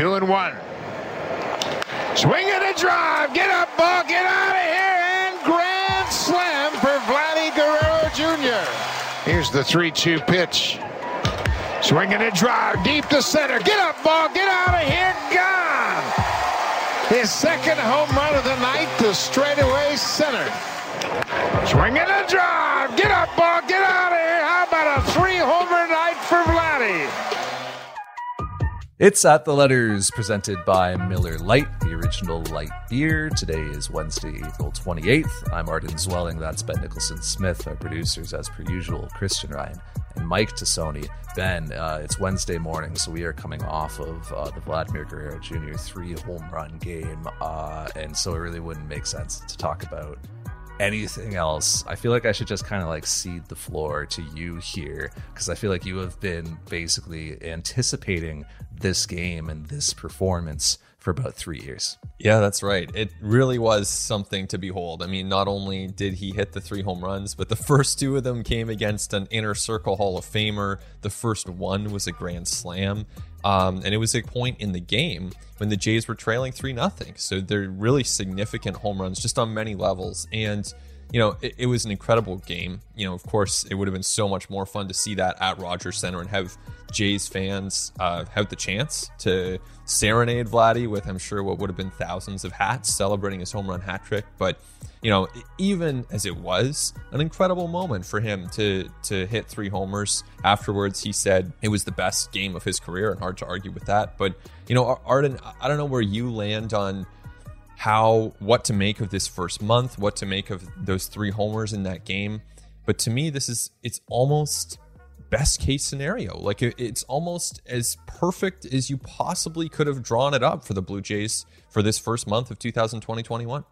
Two and one. Swing and a drive. Get up, ball. Get out of here. And grand slam for Vladdy Guerrero Jr. Here's the 3 2 pitch. Swing and a drive. Deep to center. Get up, ball. Get out of here. Gone. His second home run of the night to straightaway center. Swing and a drive. Get up, ball. Get out of It's at the letters presented by Miller Lite, the original light beer. Today is Wednesday, April 28th. I'm Arden Zwelling. That's Ben Nicholson Smith. Our producers, as per usual, Christian Ryan and Mike Tassoni. Ben, uh, it's Wednesday morning, so we are coming off of uh, the Vladimir Guerrero Jr. three home run game. Uh, and so it really wouldn't make sense to talk about anything else, I feel like I should just kind of like cede the floor to you here because I feel like you have been basically anticipating this game and this performance for about three years. Yeah, that's right. It really was something to behold. I mean, not only did he hit the three home runs, but the first two of them came against an inner circle Hall of Famer. The first one was a grand slam. Um, and it was a point in the game when the Jays were trailing 3 nothing. So they're really significant home runs just on many levels. And you know, it, it, was an incredible game. You know, of course, it would have been so much more fun to see that at Rogers Center and have Jays fans uh, have the chance to serenade Vladdy with, I'm sure, what would have been thousands of hats celebrating his home run hat trick. But you know, even as it was an incredible moment for him to to hit three homers. Afterwards, he said it was the best game of his career, and hard to argue with that. But you know, Arden, I don't know where you land on how what to make of this first month, what to make of those three homers in that game. But to me, this is it's almost best case scenario. Like it's almost as perfect as you possibly could have drawn it up for the Blue Jays for this first month of 2020-21.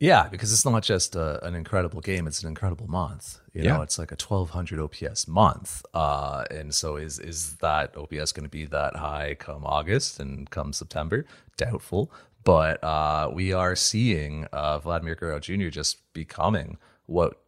Yeah, because it's not just a, an incredible game; it's an incredible month. You know, it's like a 1200 OPS month, uh, and so is is that OPS going to be that high come August and come September? Doubtful. But uh, we are seeing uh, Vladimir Guerrero Jr. just becoming what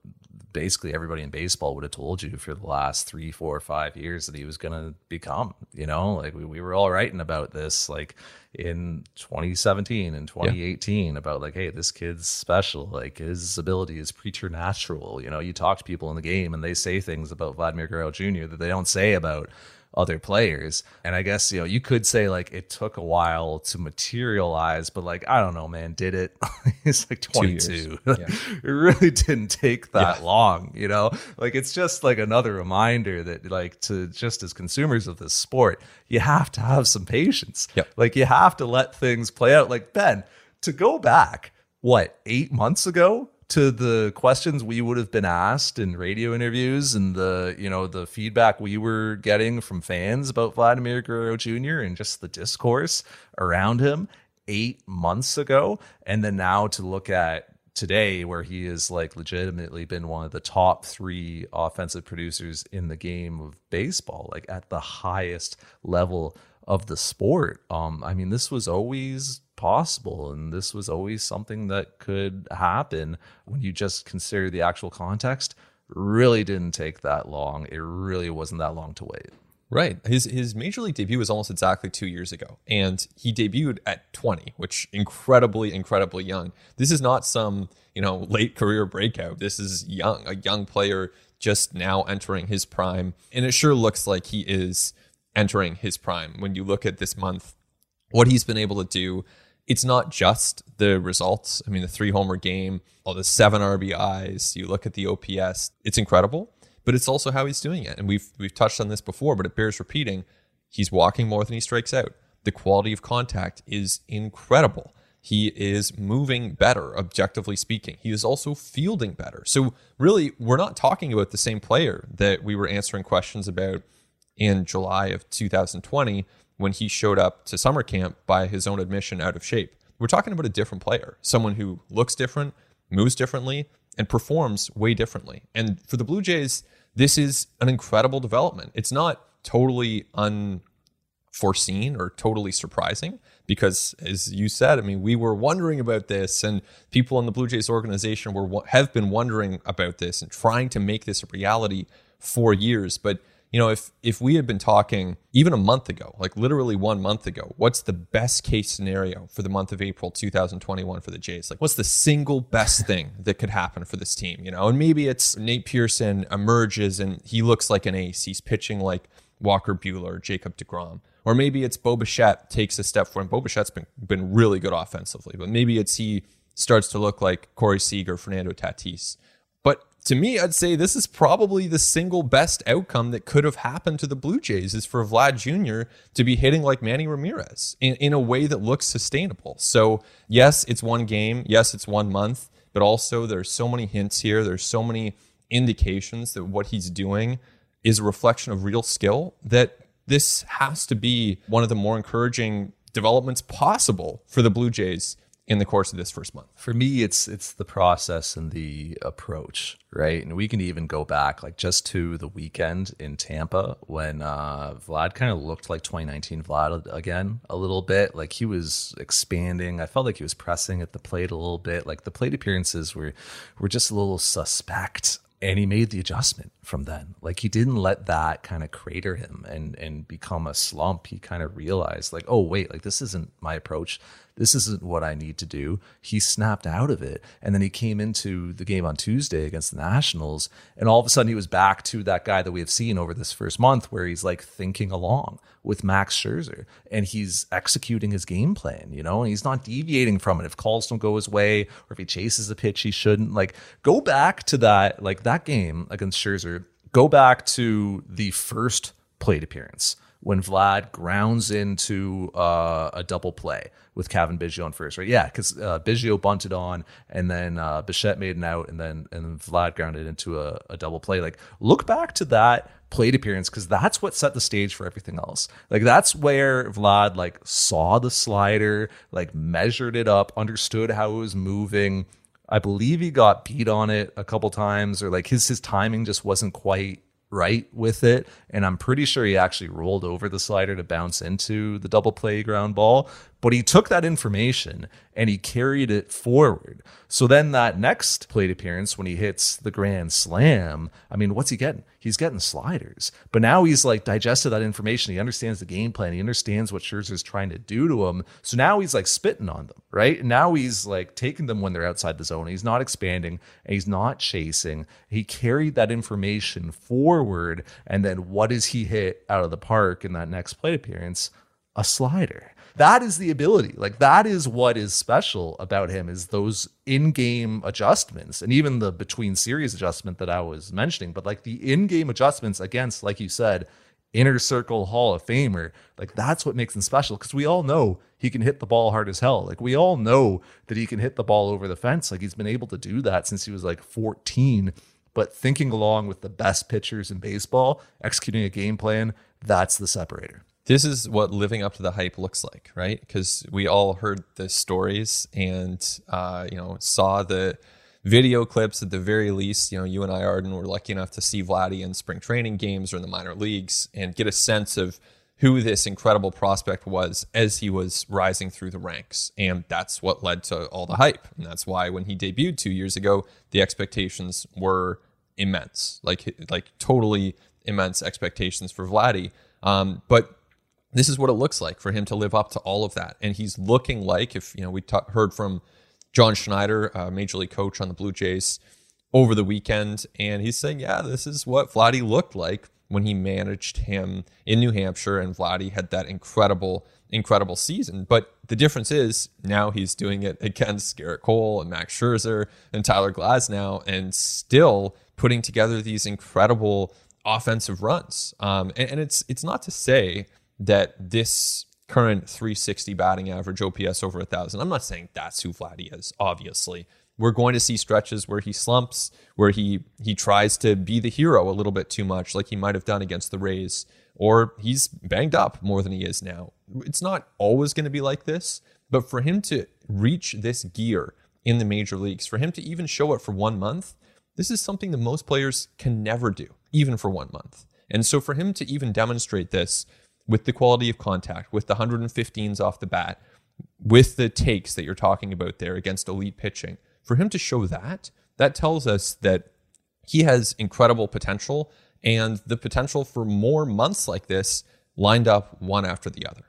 basically everybody in baseball would have told you for the last three, four, five years that he was going to become. You know, like we, we were all writing about this like in 2017 and 2018 yeah. about like, hey, this kid's special. Like his ability is preternatural. You know, you talk to people in the game and they say things about Vladimir Guerrero Jr. that they don't say about other players. And I guess, you know, you could say like it took a while to materialize, but like, I don't know, man, did it? it's like 22. Yeah. it really didn't take that yeah. long, you know? Like it's just like another reminder that like to just as consumers of this sport, you have to have some patience. Yep. Like you have to let things play out. Like Ben, to go back, what, eight months ago? To the questions we would have been asked in radio interviews and the you know the feedback we were getting from fans about Vladimir Guerrero Jr. and just the discourse around him eight months ago, and then now to look at today where he has like legitimately been one of the top three offensive producers in the game of baseball, like at the highest level of the sport. Um, I mean, this was always possible. And this was always something that could happen when you just consider the actual context. Really didn't take that long. It really wasn't that long to wait. Right. His his major league debut was almost exactly two years ago, and he debuted at 20, which incredibly, incredibly young. This is not some you know late career breakout. This is young, a young player just now entering his prime, and it sure looks like he is entering his prime when you look at this month, what he's been able to do it's not just the results. I mean, the three homer game, all the seven RBIs, you look at the OPS, it's incredible, but it's also how he's doing it. And we've we've touched on this before, but it bears repeating. He's walking more than he strikes out. The quality of contact is incredible. He is moving better, objectively speaking. He is also fielding better. So, really, we're not talking about the same player that we were answering questions about in July of 2020 when he showed up to summer camp by his own admission out of shape. We're talking about a different player, someone who looks different, moves differently, and performs way differently. And for the Blue Jays, this is an incredible development. It's not totally unforeseen or totally surprising because as you said, I mean, we were wondering about this and people in the Blue Jays organization were have been wondering about this and trying to make this a reality for years, but you know, if if we had been talking even a month ago, like literally one month ago, what's the best case scenario for the month of April 2021 for the Jays? Like, what's the single best thing that could happen for this team? You know, and maybe it's Nate Pearson emerges and he looks like an ace. He's pitching like Walker Buehler, Jacob DeGrom. Or maybe it's Bo takes a step forward. Bo Bichette's been, been really good offensively, but maybe it's he starts to look like Corey Seager, Fernando Tatis. To me, I'd say this is probably the single best outcome that could have happened to the Blue Jays is for Vlad Jr. to be hitting like Manny Ramirez in, in a way that looks sustainable. So, yes, it's one game. Yes, it's one month. But also, there's so many hints here. There's so many indications that what he's doing is a reflection of real skill that this has to be one of the more encouraging developments possible for the Blue Jays in the course of this first month? For me, it's it's the process and the approach, right? And we can even go back like just to the weekend in Tampa when uh, Vlad kind of looked like 2019 Vlad again a little bit. Like he was expanding. I felt like he was pressing at the plate a little bit. Like the plate appearances were were just a little suspect and he made the adjustment from then like he didn't let that kind of crater him and and become a slump he kind of realized like oh wait like this isn't my approach this isn't what I need to do. He snapped out of it. And then he came into the game on Tuesday against the Nationals. And all of a sudden, he was back to that guy that we have seen over this first month where he's like thinking along with Max Scherzer and he's executing his game plan, you know, and he's not deviating from it. If calls don't go his way or if he chases a pitch he shouldn't, like go back to that, like that game against Scherzer, go back to the first plate appearance when Vlad grounds into uh, a double play with Cavan Biggio on first, right? Yeah, because uh, Biggio bunted on, and then uh, Bichette made an out, and then and Vlad grounded into a, a double play. Like, look back to that plate appearance because that's what set the stage for everything else. Like, that's where Vlad like saw the slider, like measured it up, understood how it was moving. I believe he got beat on it a couple times, or like his his timing just wasn't quite right with it. And I'm pretty sure he actually rolled over the slider to bounce into the double play ground ball. But he took that information and he carried it forward. So then that next plate appearance, when he hits the grand slam, I mean, what's he getting? He's getting sliders. But now he's like digested that information. He understands the game plan. He understands what Scherzer's trying to do to him. So now he's like spitting on them, right? Now he's like taking them when they're outside the zone. He's not expanding and he's not chasing. He carried that information forward. And then what does he hit out of the park in that next plate appearance? A slider that is the ability. Like that is what is special about him is those in-game adjustments and even the between series adjustment that i was mentioning but like the in-game adjustments against like you said inner circle hall of famer like that's what makes him special because we all know he can hit the ball hard as hell. Like we all know that he can hit the ball over the fence. Like he's been able to do that since he was like 14 but thinking along with the best pitchers in baseball executing a game plan that's the separator this is what living up to the hype looks like, right? Because we all heard the stories and uh, you know saw the video clips at the very least. You know, you and I, Arden, were lucky enough to see Vladdy in spring training games or in the minor leagues and get a sense of who this incredible prospect was as he was rising through the ranks. And that's what led to all the hype. And that's why when he debuted two years ago, the expectations were immense, like like totally immense expectations for Vladdy. Um, but this is what it looks like for him to live up to all of that. And he's looking like, if you know, we t- heard from John Schneider, uh, major league coach on the Blue Jays, over the weekend, and he's saying, yeah, this is what Vladdy looked like when he managed him in New Hampshire, and Vladdy had that incredible, incredible season. But the difference is now he's doing it against Gerrit Cole and Max Scherzer and Tyler Glasnow, and still putting together these incredible offensive runs. Um, and, and it's it's not to say that this current 360 batting average, OPS over a thousand. I'm not saying that's who Vladdy is, obviously. We're going to see stretches where he slumps, where he he tries to be the hero a little bit too much, like he might have done against the Rays, or he's banged up more than he is now. It's not always going to be like this, but for him to reach this gear in the major leagues, for him to even show it for one month, this is something that most players can never do, even for one month. And so for him to even demonstrate this with the quality of contact, with the 115s off the bat, with the takes that you're talking about there against elite pitching, for him to show that, that tells us that he has incredible potential and the potential for more months like this lined up one after the other.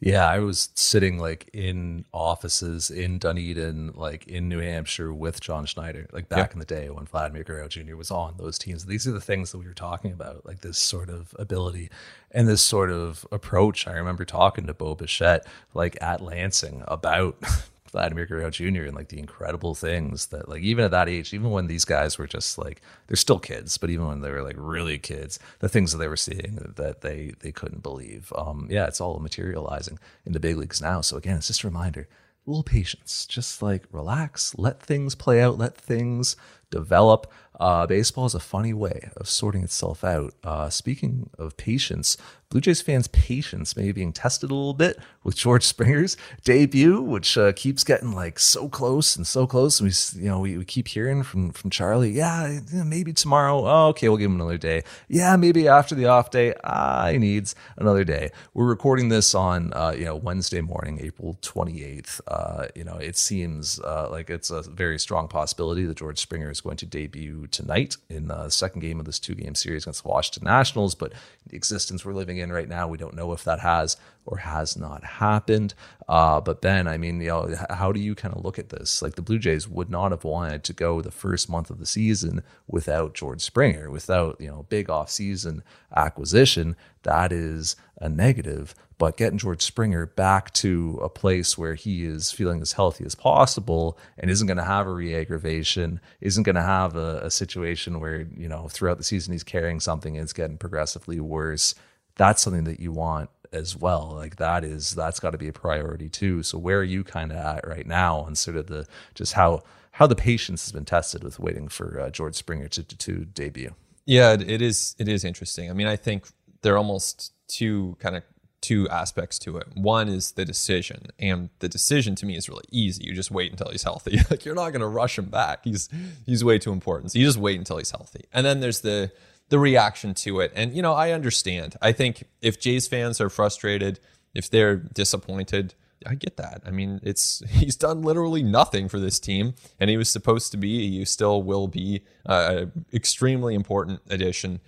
Yeah, I was sitting like in offices in Dunedin, like in New Hampshire with John Schneider, like back in the day when Vladimir Guerrero Jr. was on those teams. These are the things that we were talking about, like this sort of ability and this sort of approach. I remember talking to Bo Bichette, like at Lansing, about Vladimir Guerrero Jr. and like the incredible things that like even at that age, even when these guys were just like they're still kids, but even when they were like really kids, the things that they were seeing that they they couldn't believe. Um, yeah, it's all materializing in the big leagues now. So again, it's just a reminder, a little patience, just like relax, let things play out, let things develop. Uh, baseball is a funny way of sorting itself out. Uh, speaking of patience, Blue Jays fans' patience may be being tested a little bit with George Springer's debut, which uh, keeps getting like so close and so close. And we, you know, we, we keep hearing from from Charlie, yeah, maybe tomorrow. Oh, okay, we'll give him another day. Yeah, maybe after the off day. Ah, he needs another day. We're recording this on uh, you know Wednesday morning, April twenty eighth. Uh, you know, it seems uh, like it's a very strong possibility that George Springer is going to debut tonight in the second game of this two game series against the Washington Nationals. But the existence we're living in right now. We don't know if that has or has not happened. Uh, but Ben, I mean, you know, how do you kind of look at this? Like the Blue Jays would not have wanted to go the first month of the season without George Springer, without you know big off season acquisition. That is a negative. But getting George Springer back to a place where he is feeling as healthy as possible and isn't going to have a re-aggravation, isn't going to have a, a, situation where you know throughout the season he's carrying something and it's getting progressively worse that's something that you want as well. Like that is that's got to be a priority too. So where are you kind of at right now on sort of the just how how the patience has been tested with waiting for uh, George Springer to, to, to debut? Yeah, it is. It is interesting. I mean, I think there are almost two kind of two aspects to it. One is the decision, and the decision to me is really easy. You just wait until he's healthy. like you're not going to rush him back. He's he's way too important. So you just wait until he's healthy. And then there's the the reaction to it. And, you know, I understand. I think if Jays fans are frustrated, if they're disappointed, I get that. I mean, it's he's done literally nothing for this team, and he was supposed to be. He still will be uh, an extremely important addition.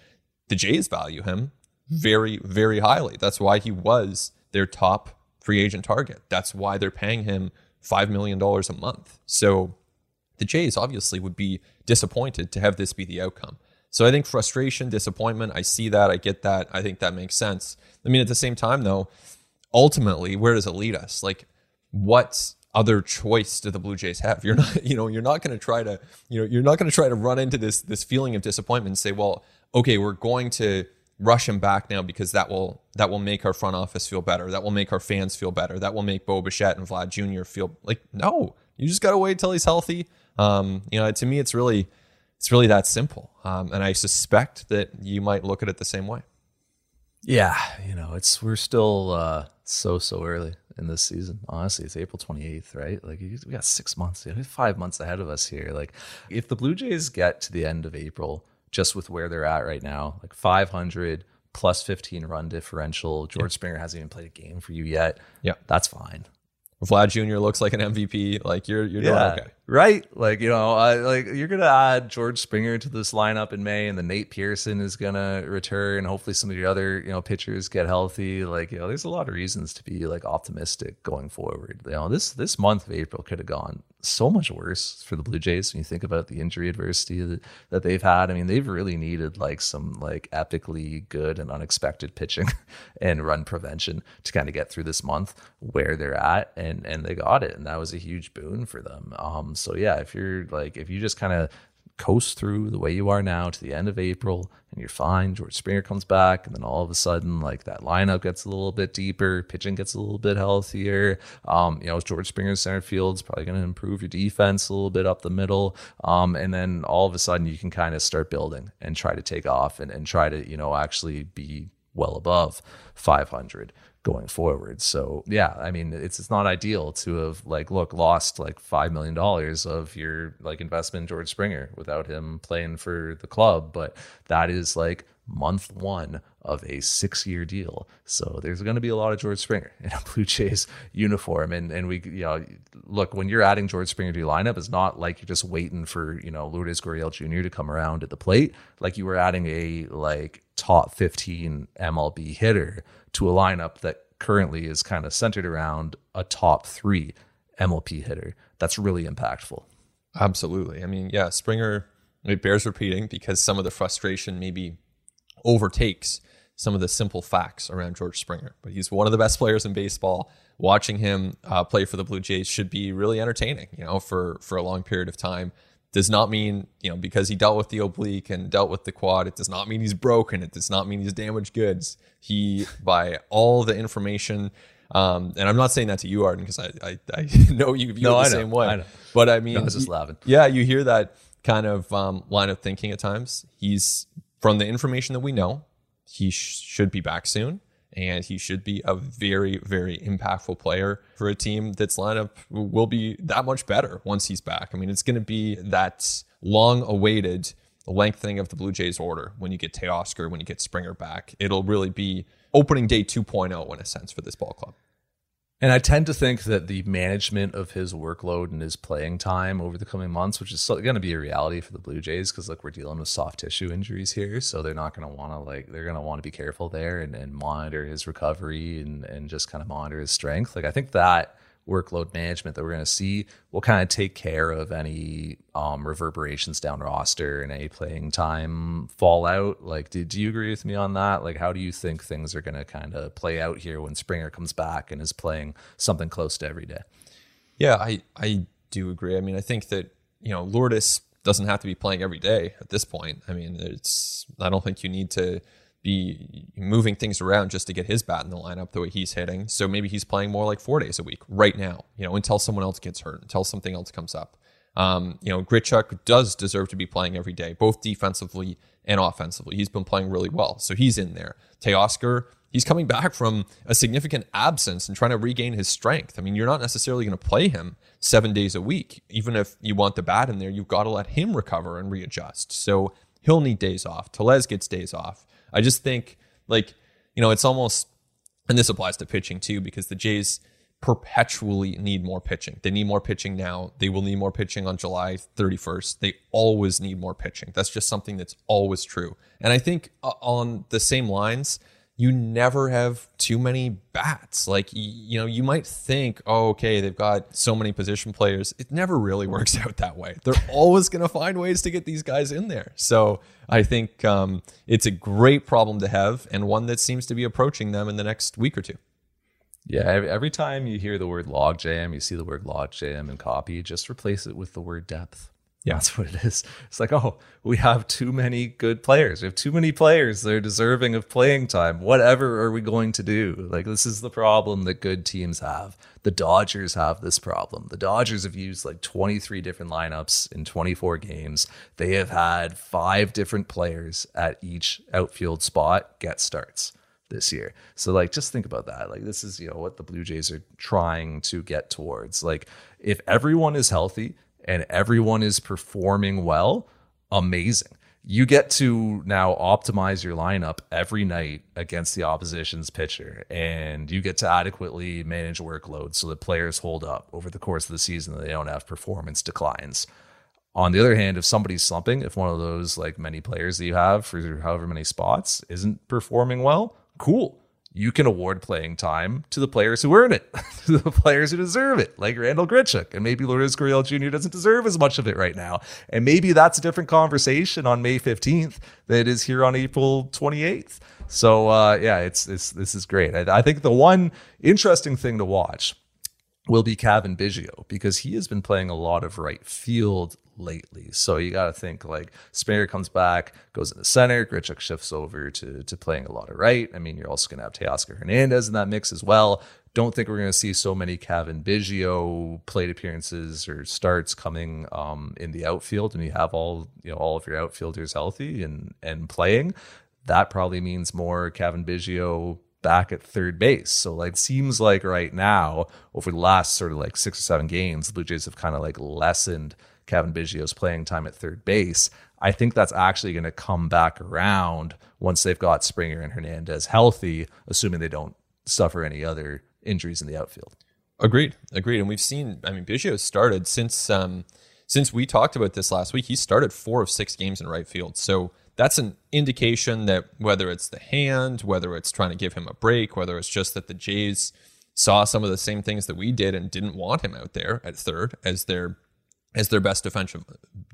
The Jays value him very, very highly. That's why he was their top free agent target. That's why they're paying him five million dollars a month. So the Jays obviously would be disappointed to have this be the outcome. So I think frustration, disappointment, I see that, I get that. I think that makes sense. I mean, at the same time, though, ultimately, where does it lead us? Like, what other choice do the Blue Jays have? You're not, you know, you're not going to try to, you know, you're not going to try to run into this this feeling of disappointment and say, well, okay, we're going to rush him back now because that will that will make our front office feel better. That will make our fans feel better. That will make Bo Bichette and Vlad Jr. feel like no. You just got to wait till he's healthy. Um, you know, to me, it's really it's really that simple. Um, and I suspect that you might look at it the same way. Yeah, you know, it's we're still uh, so so early in this season. Honestly, it's April 28th, right? Like we got 6 months, 5 months ahead of us here. Like if the Blue Jays get to the end of April just with where they're at right now, like 500 plus 15 run differential, George yeah. Springer hasn't even played a game for you yet. Yeah. That's fine. Vlad Jr. looks like an MVP. Like you're you're doing yeah, okay, right? Like you know, like you're gonna add George Springer to this lineup in May, and then Nate Pearson is gonna return. and Hopefully, some of your other you know pitchers get healthy. Like you know, there's a lot of reasons to be like optimistic going forward. You know, this this month of April could have gone so much worse for the Blue Jays when you think about the injury adversity that, that they've had. I mean, they've really needed like some like epically good and unexpected pitching and run prevention to kind of get through this month where they're at, and and they got it, and that was a huge boon for them. Um, so yeah, if you're like if you just kind of coast through the way you are now to the end of April and you're fine. George Springer comes back, and then all of a sudden, like that lineup gets a little bit deeper, pitching gets a little bit healthier. Um, you know, George Springer's center field is probably going to improve your defense a little bit up the middle. Um, and then all of a sudden, you can kind of start building and try to take off and, and try to, you know, actually be well above 500 going forward. So yeah, I mean, it's it's not ideal to have like look lost like five million dollars of your like investment in George Springer without him playing for the club, but that is like month one of a six year deal. So there's going to be a lot of George Springer in a Blue Jays uniform. And and we, you know, look, when you're adding George Springer to your lineup, it's not like you're just waiting for, you know, Lourdes Gurriel Jr. to come around at the plate. Like you were adding a like top 15 MLB hitter to a lineup that currently is kind of centered around a top three MLB hitter. That's really impactful. Absolutely. I mean, yeah, Springer, it bears repeating because some of the frustration maybe overtakes some of the simple facts around George Springer. But he's one of the best players in baseball. Watching him uh, play for the Blue Jays should be really entertaining, you know, for for a long period of time. Does not mean, you know, because he dealt with the oblique and dealt with the quad, it does not mean he's broken. It does not mean he's damaged goods. He, by all the information, um, and I'm not saying that to you, Arden, because I, I, I know you view no, it the same way. I but I mean, no, I was just laughing. Yeah, you hear that kind of um, line of thinking at times. He's from the information that we know, he sh- should be back soon. And he should be a very, very impactful player for a team that's lineup will be that much better once he's back. I mean, it's going to be that long awaited lengthening of the Blue Jays order when you get Teoscar, when you get Springer back. It'll really be opening day 2.0 in a sense for this ball club. And I tend to think that the management of his workload and his playing time over the coming months, which is going to be a reality for the Blue Jays, because like we're dealing with soft tissue injuries here, so they're not going to want to like they're going to want to be careful there and, and monitor his recovery and and just kind of monitor his strength. Like I think that workload management that we're going to see will kind of take care of any um, reverberations down roster and any playing time fallout. Like, do, do you agree with me on that? Like, how do you think things are going to kind of play out here when Springer comes back and is playing something close to every day? Yeah, I, I do agree. I mean, I think that, you know, Lourdes doesn't have to be playing every day at this point. I mean, it's, I don't think you need to be moving things around just to get his bat in the lineup the way he's hitting. So maybe he's playing more like four days a week right now, you know, until someone else gets hurt, until something else comes up. Um, you know, Grichuk does deserve to be playing every day, both defensively and offensively. He's been playing really well. So he's in there. Teoscar, he's coming back from a significant absence and trying to regain his strength. I mean, you're not necessarily going to play him seven days a week. Even if you want the bat in there, you've got to let him recover and readjust. So he'll need days off. Tellez gets days off. I just think like, you know, it's almost, and this applies to pitching too, because the Jays perpetually need more pitching. They need more pitching now. They will need more pitching on July 31st. They always need more pitching. That's just something that's always true. And I think uh, on the same lines, you never have too many bats. Like, you know, you might think, oh, okay, they've got so many position players. It never really works out that way. They're always going to find ways to get these guys in there. So I think um, it's a great problem to have and one that seems to be approaching them in the next week or two. Yeah, every time you hear the word logjam, you see the word logjam and copy, just replace it with the word depth. Yeah. That's what it is. It's like, oh, we have too many good players. We have too many players. They're deserving of playing time. Whatever are we going to do? Like, this is the problem that good teams have. The Dodgers have this problem. The Dodgers have used like 23 different lineups in 24 games. They have had five different players at each outfield spot get starts this year. So like just think about that. Like this is, you know, what the Blue Jays are trying to get towards. Like if everyone is healthy, and everyone is performing well, amazing. You get to now optimize your lineup every night against the opposition's pitcher, and you get to adequately manage workload so that players hold up over the course of the season. They don't have performance declines. On the other hand, if somebody's slumping, if one of those like many players that you have for however many spots isn't performing well, cool you can award playing time to the players who earn it, to the players who deserve it, like Randal Grichuk. And maybe Lourdes Gurriel Jr. doesn't deserve as much of it right now. And maybe that's a different conversation on May 15th than it is here on April 28th. So uh, yeah, it's, it's this is great. I, I think the one interesting thing to watch will be Cavan Biggio because he has been playing a lot of right field lately. So you got to think like Springer comes back, goes in the center, Grichuk shifts over to to playing a lot of right. I mean, you're also going to have Teoscar Hernandez in that mix as well. Don't think we're going to see so many Cavan Biggio plate appearances or starts coming um, in the outfield, and you have all you know all of your outfielders healthy and and playing. That probably means more Cavan Biggio back at third base. So like seems like right now over the last sort of like six or seven games, the Blue Jays have kind of like lessened Cavan Biggio's playing time at third base. I think that's actually going to come back around once they've got Springer and Hernandez healthy, assuming they don't suffer any other injuries in the outfield. Agreed, agreed. And we've seen, I mean, Biggio started since um, since we talked about this last week. He started four of six games in right field, so that's an indication that whether it's the hand, whether it's trying to give him a break, whether it's just that the Jays saw some of the same things that we did and didn't want him out there at third as their as their best defensive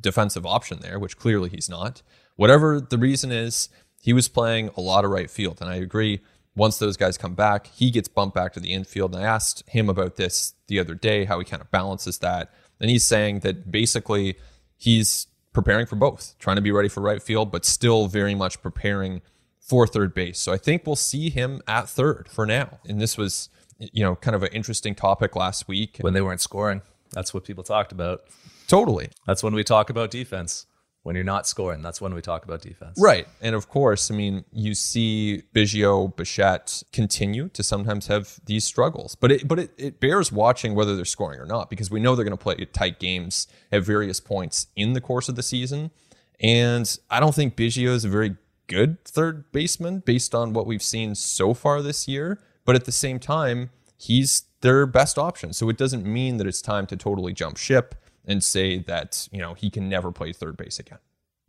defensive option there, which clearly he's not. Whatever the reason is, he was playing a lot of right field, and I agree once those guys come back, he gets bumped back to the infield. And I asked him about this the other day, how he kind of balances that. And he's saying that basically he's preparing for both, trying to be ready for right field, but still very much preparing for third base. So I think we'll see him at third for now. And this was, you know, kind of an interesting topic last week. When they weren't scoring, that's what people talked about. Totally. That's when we talk about defense when you're not scoring, that's when we talk about defense. Right. And of course, I mean, you see Biggio, Bichette continue to sometimes have these struggles. But it but it, it bears watching whether they're scoring or not, because we know they're going to play tight games at various points in the course of the season. And I don't think Biggio is a very good third baseman based on what we've seen so far this year. But at the same time, he's their best option. So it doesn't mean that it's time to totally jump ship and say that you know he can never play third base again.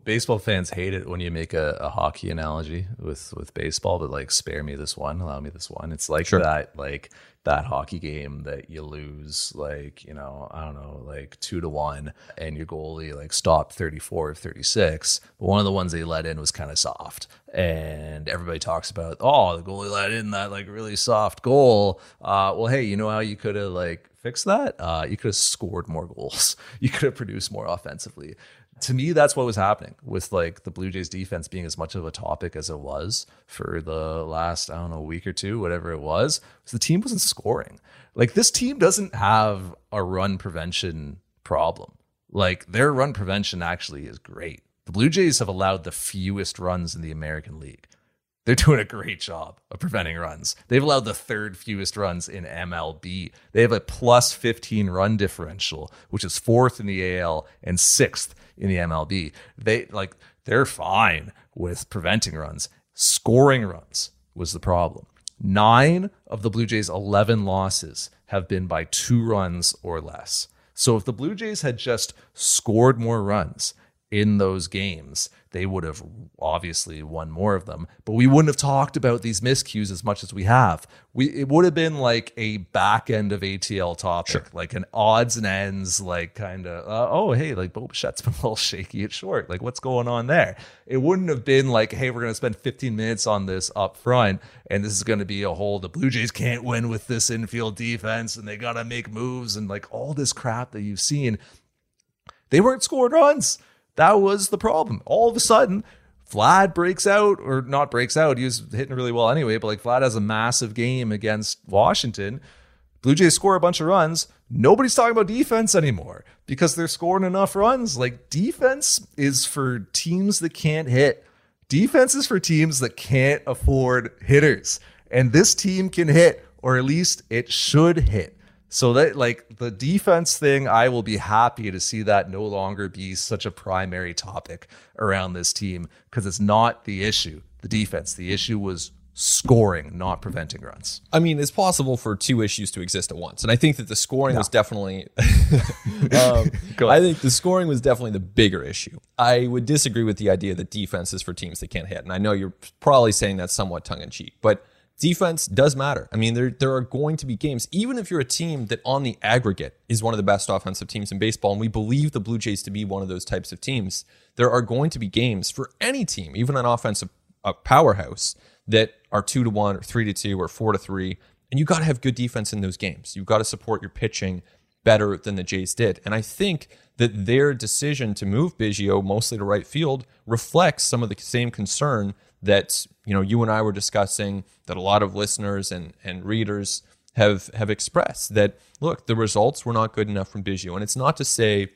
Baseball fans hate it when you make a, a hockey analogy with with baseball, but like spare me this one, allow me this one. It's like sure. that like that hockey game that you lose like you know i don't know like two to one and your goalie like stopped 34 or 36 but one of the ones they let in was kind of soft and everybody talks about oh the goalie let in that like really soft goal. Uh, well hey you know how you could have like fixed that? Uh, you could have scored more goals. You could have produced more offensively to me, that's what was happening with like the Blue Jays defense being as much of a topic as it was for the last, I don't know, week or two, whatever it was. the team wasn't scoring. Like this team doesn't have a run prevention problem. Like their run prevention actually is great. The Blue Jays have allowed the fewest runs in the American League. They're doing a great job of preventing runs. They've allowed the third fewest runs in MLB. They have a plus 15 run differential, which is fourth in the AL and sixth in the MLB. They like they're fine with preventing runs. Scoring runs was the problem. 9 of the Blue Jays 11 losses have been by 2 runs or less. So if the Blue Jays had just scored more runs in those games, they would have obviously won more of them. But we wouldn't have talked about these miscues as much as we have. We it would have been like a back end of ATL topic, sure. like an odds and ends, like kind of uh, oh hey, like Bo Bichette's been a little shaky at short. Like what's going on there? It wouldn't have been like hey, we're gonna spend 15 minutes on this up front, and this is gonna be a whole the Blue Jays can't win with this infield defense, and they gotta make moves and like all this crap that you've seen. They weren't scoring runs. That was the problem. All of a sudden, Vlad breaks out, or not breaks out. He was hitting really well anyway, but like Vlad has a massive game against Washington. Blue Jays score a bunch of runs. Nobody's talking about defense anymore because they're scoring enough runs. Like defense is for teams that can't hit. Defense is for teams that can't afford hitters. And this team can hit, or at least it should hit. So that like the defense thing, I will be happy to see that no longer be such a primary topic around this team because it's not the issue. The defense, the issue was scoring, not preventing runs. I mean, it's possible for two issues to exist at once, and I think that the scoring no. was definitely. um, I think the scoring was definitely the bigger issue. I would disagree with the idea that defense is for teams that can't hit, and I know you're probably saying that somewhat tongue in cheek, but defense does matter. I mean, there there are going to be games, even if you're a team that on the aggregate is one of the best offensive teams in baseball, and we believe the Blue Jays to be one of those types of teams. There are going to be games for any team, even an offensive powerhouse, that are two to one or three to two or four to three, and you got to have good defense in those games. You've got to support your pitching better than the Jays did, and I think that their decision to move Biggio mostly to right field reflects some of the same concern that you know you and I were discussing that a lot of listeners and and readers have have expressed that look the results were not good enough from Biggio. And it's not to say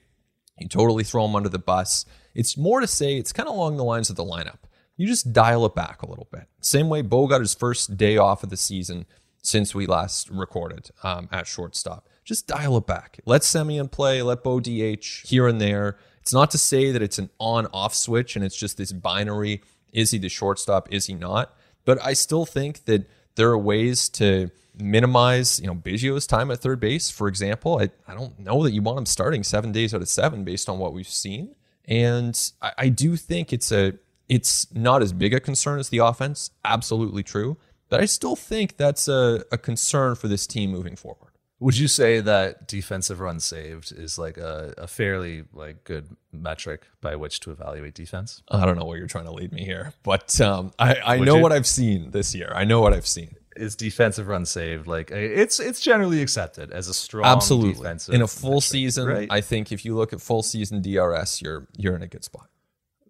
you totally throw him under the bus. It's more to say it's kind of along the lines of the lineup. You just dial it back a little bit. Same way Bo got his first day off of the season since we last recorded um, at shortstop. Just dial it back. Let Semien play, let Bo DH here and there. It's not to say that it's an on off switch and it's just this binary is he the shortstop, is he not? But I still think that there are ways to minimize, you know, Biggio's time at third base, for example. I, I don't know that you want him starting seven days out of seven based on what we've seen. And I, I do think it's a it's not as big a concern as the offense. Absolutely true. But I still think that's a, a concern for this team moving forward. Would you say that defensive runs saved is like a, a fairly like good metric by which to evaluate defense? I don't know where you're trying to lead me here, but um, I, I know you? what I've seen this year. I know what I've seen. Is defensive run saved like it's it's generally accepted as a strong absolutely defensive in a full metric, season. right? I think if you look at full season DRS, you're you're in a good spot.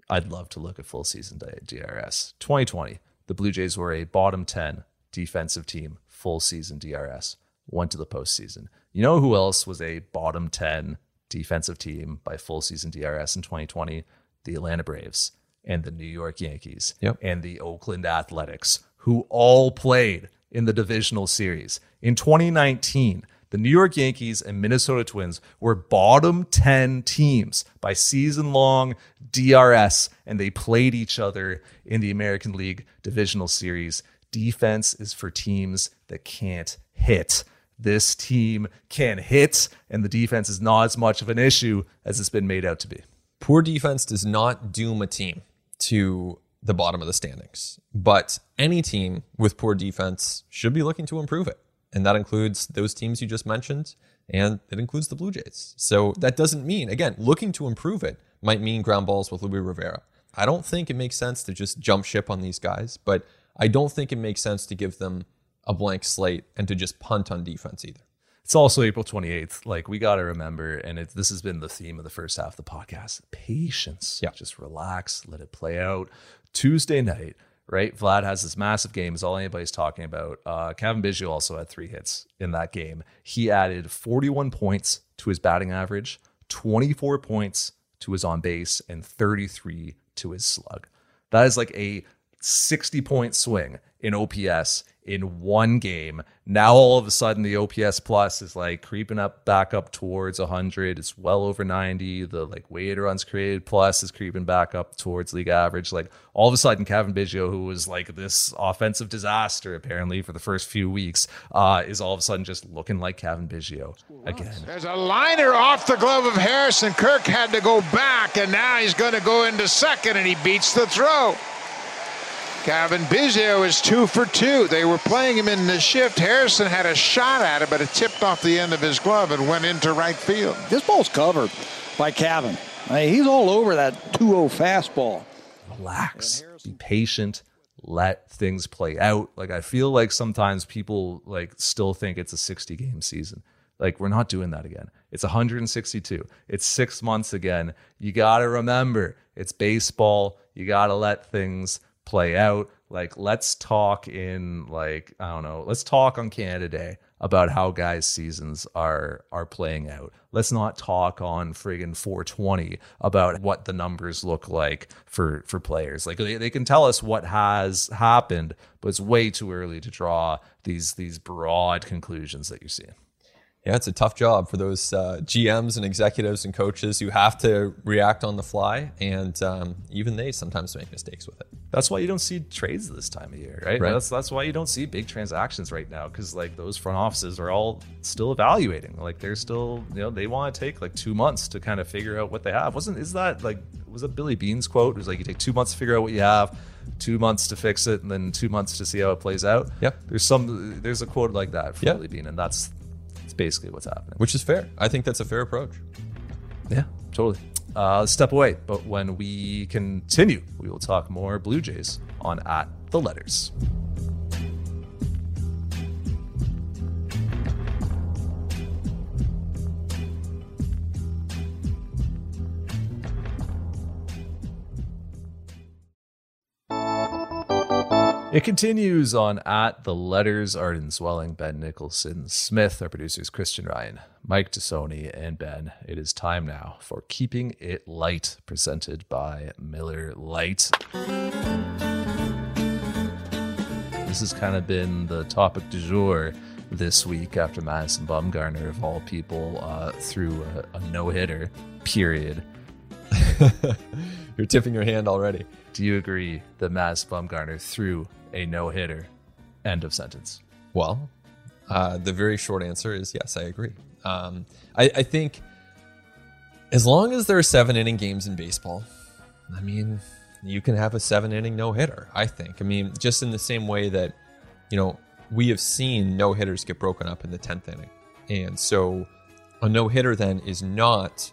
I'd love to look at full season DRS. 2020, the Blue Jays were a bottom 10 defensive team, full season DRS went to the postseason. You know who else was a bottom 10 defensive team by full season DRS in 2020? The Atlanta Braves and the New York Yankees yep. and the Oakland Athletics, who all played in the divisional series. In 2019, the New York Yankees and Minnesota Twins were bottom 10 teams by season long DRS, and they played each other in the American League divisional series. Defense is for teams that can't hit this team can hit, and the defense is not as much of an issue as it's been made out to be. Poor defense does not doom a team to the bottom of the standings, but any team with poor defense should be looking to improve it. And that includes those teams you just mentioned, and it includes the Blue Jays. So that doesn't mean, again, looking to improve it might mean ground balls with Luis Rivera. I don't think it makes sense to just jump ship on these guys, but I don't think it makes sense to give them a blank slate and to just punt on defense either. It's also April 28th. Like we got to remember, and it, this has been the theme of the first half of the podcast patience. Yeah. Just relax, let it play out. Tuesday night, right? Vlad has this massive game, is all anybody's talking about. Uh, Cavan Biggio also had three hits in that game. He added 41 points to his batting average, 24 points to his on base, and 33 to his slug. That is like a 60 point swing in OPS in one game. Now all of a sudden the OPS plus is like creeping up back up towards 100. It's well over 90. The like weighted runs created plus is creeping back up towards league average. Like all of a sudden Cavan Biggio, who was like this offensive disaster apparently for the first few weeks, uh, is all of a sudden just looking like Cavan Biggio again. There's a liner off the glove of Harrison. Kirk had to go back, and now he's going to go into second, and he beats the throw. Cavan Biggio is two for two. They were playing him in the shift. Harrison had a shot at it, but it tipped off the end of his glove and went into right field. This ball's covered by Cavan. he's all over that 2-0 fastball. Relax. Be patient. Let things play out. Like I feel like sometimes people like still think it's a 60 game season. Like we're not doing that again. It's 162. It's six months again. You got to remember, it's baseball. You got to let things play out. Like, let's talk in like I don't know. Let's talk on Canada Day about how guys' seasons are are playing out. Let's not talk on friggin' 420 about what the numbers look like for for players. Like they, they can tell us what has happened, but it's way too early to draw these these broad conclusions that you're seeing. Yeah, it's a tough job for those uh, GMs and executives and coaches who have to react on the fly, and um, even they sometimes make mistakes with it. That's why you don't see trades this time of year, right? Right. That's that's why you don't see big transactions right now because like those front offices are all still evaluating. Like they're still, you know, they want to take like two months to kind of figure out what they have. Wasn't is that like was it Billy Beane's quote? It was like you take two months to figure out what you have, two months to fix it, and then two months to see how it plays out. Yep. There's some there's a quote like that for Yep. Billy Beane, and that's that's basically what's happening. Which is fair. I think that's a fair approach. Yeah, totally. Uh, step away, but when we continue, we will talk more Blue Jays on at the letters. It continues on at the letters. Arden Zwelling, Ben Nicholson, Smith, our producers Christian Ryan, Mike Tassoni, and Ben. It is time now for Keeping It Light, presented by Miller Lite. This has kind of been the topic du jour this week after Madison Bumgarner, of all people, uh, threw a, a no hitter, period. You're tipping your hand already. Do you agree that Madison Bumgarner threw a no hitter? End of sentence. Well, uh, the very short answer is yes, I agree. Um, I, I think as long as there are seven inning games in baseball, I mean, you can have a seven inning no hitter, I think. I mean, just in the same way that, you know, we have seen no hitters get broken up in the 10th inning. And so a no hitter then is not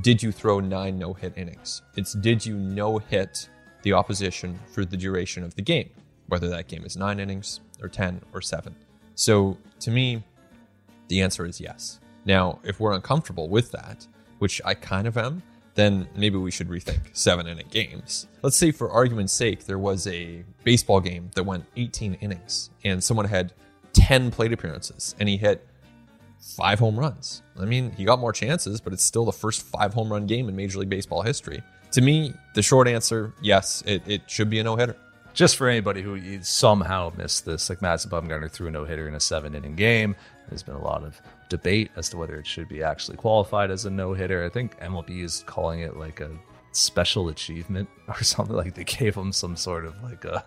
did you throw nine no hit innings? It's did you no hit the opposition for the duration of the game, whether that game is nine innings or 10 or seven. So to me, the answer is yes. Now, if we're uncomfortable with that, which I kind of am, then maybe we should rethink seven inning games. Let's say, for argument's sake, there was a baseball game that went 18 innings and someone had 10 plate appearances and he hit five home runs. I mean, he got more chances, but it's still the first five home run game in Major League Baseball history. To me, the short answer yes, it, it should be a no hitter. Just for anybody who somehow missed this, like Madison Bumgarner threw a no hitter in a seven inning game. There's been a lot of debate as to whether it should be actually qualified as a no hitter. I think MLB is calling it like a special achievement or something like they gave him some sort of like a,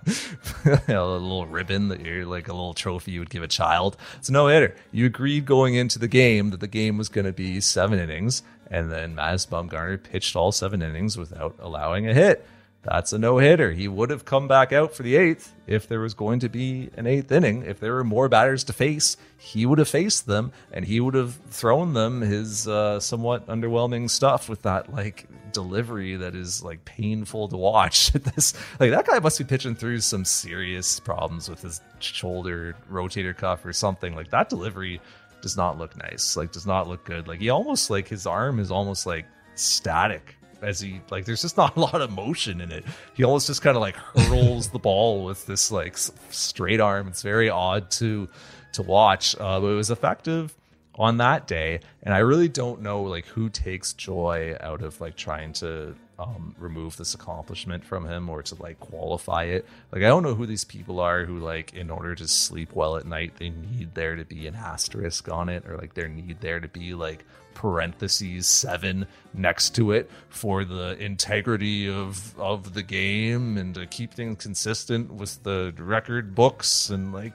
you know, a little ribbon that you're like a little trophy you would give a child it's a no-hitter you agreed going into the game that the game was going to be seven innings and then Madison Bumgarner pitched all seven innings without allowing a hit that's a no hitter. He would have come back out for the eighth if there was going to be an eighth inning. If there were more batters to face, he would have faced them and he would have thrown them his uh, somewhat underwhelming stuff with that like delivery that is like painful to watch. this like that guy must be pitching through some serious problems with his shoulder rotator cuff or something. Like that delivery does not look nice. Like does not look good. Like he almost like his arm is almost like static as he like there's just not a lot of motion in it he almost just kind of like hurls the ball with this like straight arm it's very odd to to watch uh, but it was effective on that day and i really don't know like who takes joy out of like trying to um, remove this accomplishment from him or to like qualify it. Like i don't know who these people are who like in order to sleep well at night they need there to be an asterisk on it or like there need there to be like parentheses seven next to it for the integrity of of the game and to keep things consistent with the record books and like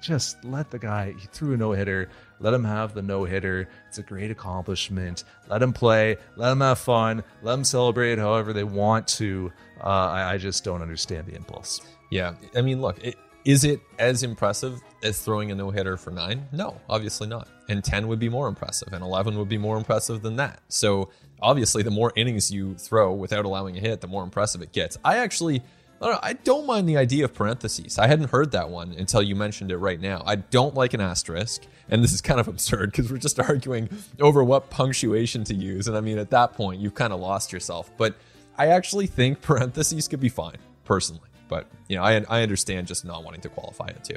just let the guy he threw a no hitter let him have the no hitter it's a great accomplishment let him play let him have fun let him celebrate however they want to uh, I, I just don't understand the impulse yeah i mean look it, is it as impressive as throwing a no hitter for nine? No, obviously not. And 10 would be more impressive, and 11 would be more impressive than that. So obviously, the more innings you throw without allowing a hit, the more impressive it gets. I actually. I don't, know, I don't mind the idea of parentheses. I hadn't heard that one until you mentioned it right now. I don't like an asterisk, and this is kind of absurd because we're just arguing over what punctuation to use. And I mean, at that point, you've kind of lost yourself. But I actually think parentheses could be fine, personally. But you know, I I understand just not wanting to qualify it too.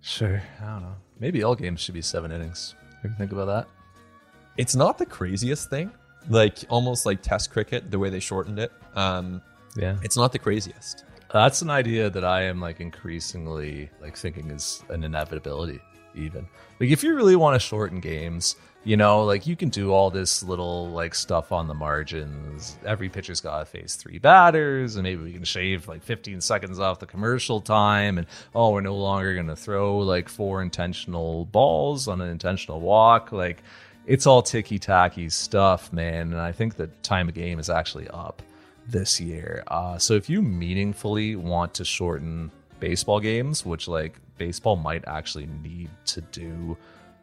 Sure, I don't know. Maybe all games should be seven innings. Ever think about that? It's not the craziest thing. Like almost like Test cricket, the way they shortened it. Um, yeah, it's not the craziest. That's an idea that I am like increasingly like thinking is an inevitability. Even like if you really want to shorten games, you know, like you can do all this little like stuff on the margins. Every pitcher's got to face three batters, and maybe we can shave like 15 seconds off the commercial time. And oh, we're no longer going to throw like four intentional balls on an intentional walk. Like it's all ticky tacky stuff, man. And I think the time of game is actually up this year. Uh, so if you meaningfully want to shorten baseball games, which like baseball might actually need to do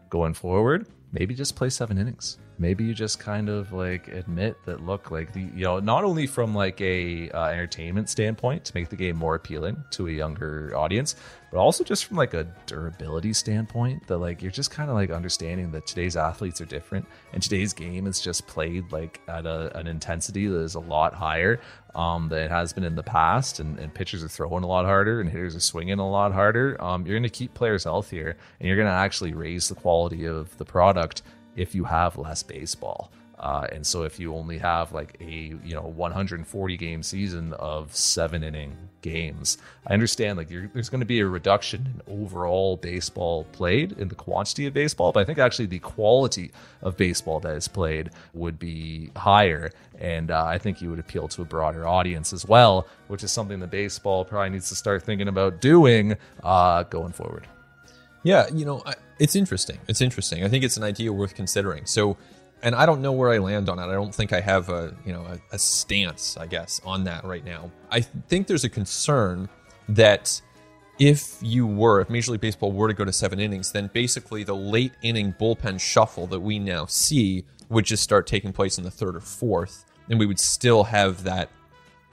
going forward maybe just play seven innings. Maybe you just kind of like admit that look like the you know not only from like a uh, entertainment standpoint to make the game more appealing to a younger audience, but also just from like a durability standpoint that like you're just kind of like understanding that today's athletes are different and today's game is just played like at a, an intensity that is a lot higher um, than it has been in the past and, and pitchers are throwing a lot harder and hitters are swinging a lot harder. Um, you're going to keep players healthier and you're going to actually raise the quality of the product if you have less baseball Uh, and so if you only have like a you know 140 game season of seven inning games, I understand like there's going to be a reduction in overall baseball played in the quantity of baseball, but I think actually the quality of baseball that is played would be higher, and uh, I think you would appeal to a broader audience as well, which is something that baseball probably needs to start thinking about doing uh, going forward. Yeah, you know, it's interesting. It's interesting. I think it's an idea worth considering. So and I don't know where I land on it. I don't think I have a you know a, a, stance, I guess, on that right now. I think there's a concern that if you were, if Major League Baseball were to go to seven innings, then basically the late inning bullpen shuffle that we now see would just start taking place in the third or fourth, and we would still have that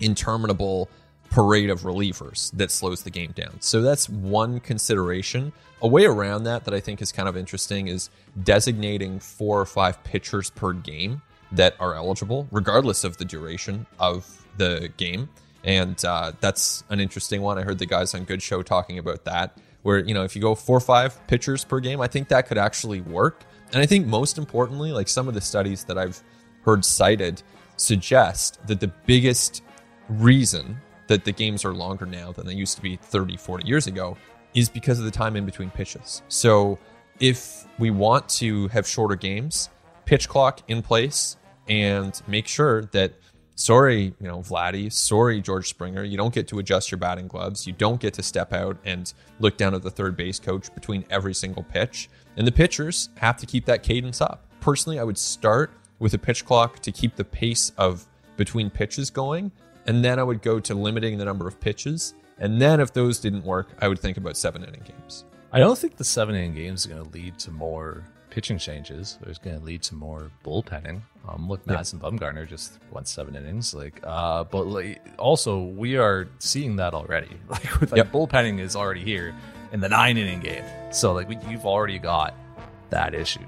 interminable parade of relievers that slows the game down. So that's one consideration. A way around that that I think is kind of interesting is designating four or five pitchers per game that are eligible, regardless of the duration of the game. And uh, that's an interesting one. I heard the guys on Good Show talking about that, where, you know, if you go four or five pitchers per game, I think that could actually work. And I think most importantly, like some of the studies that I've heard cited suggest that the biggest reason that the games are longer now than they used to be 30, 40 years ago is because of the time in between pitches. So if we want to have shorter games, pitch clock in place and make sure that sorry, you know, Vladdy, sorry, George Springer, you don't get to adjust your batting gloves. You don't get to step out and look down at the third base coach between every single pitch. And the pitchers have to keep that cadence up. Personally, I would start with a pitch clock to keep the pace of between pitches going and then I would go to limiting the number of pitches. And then if those didn't work, I would think about seven inning games. I don't think the seven inning games is going to lead to more pitching changes. It's going to lead to more bullpenning. Um, look, Madison yeah. Bumgarner just went seven innings. Like, uh, but like, also we are seeing that already. Like, with, like yep. bullpenning is already here in the nine inning game. So like, we, you've already got that issue.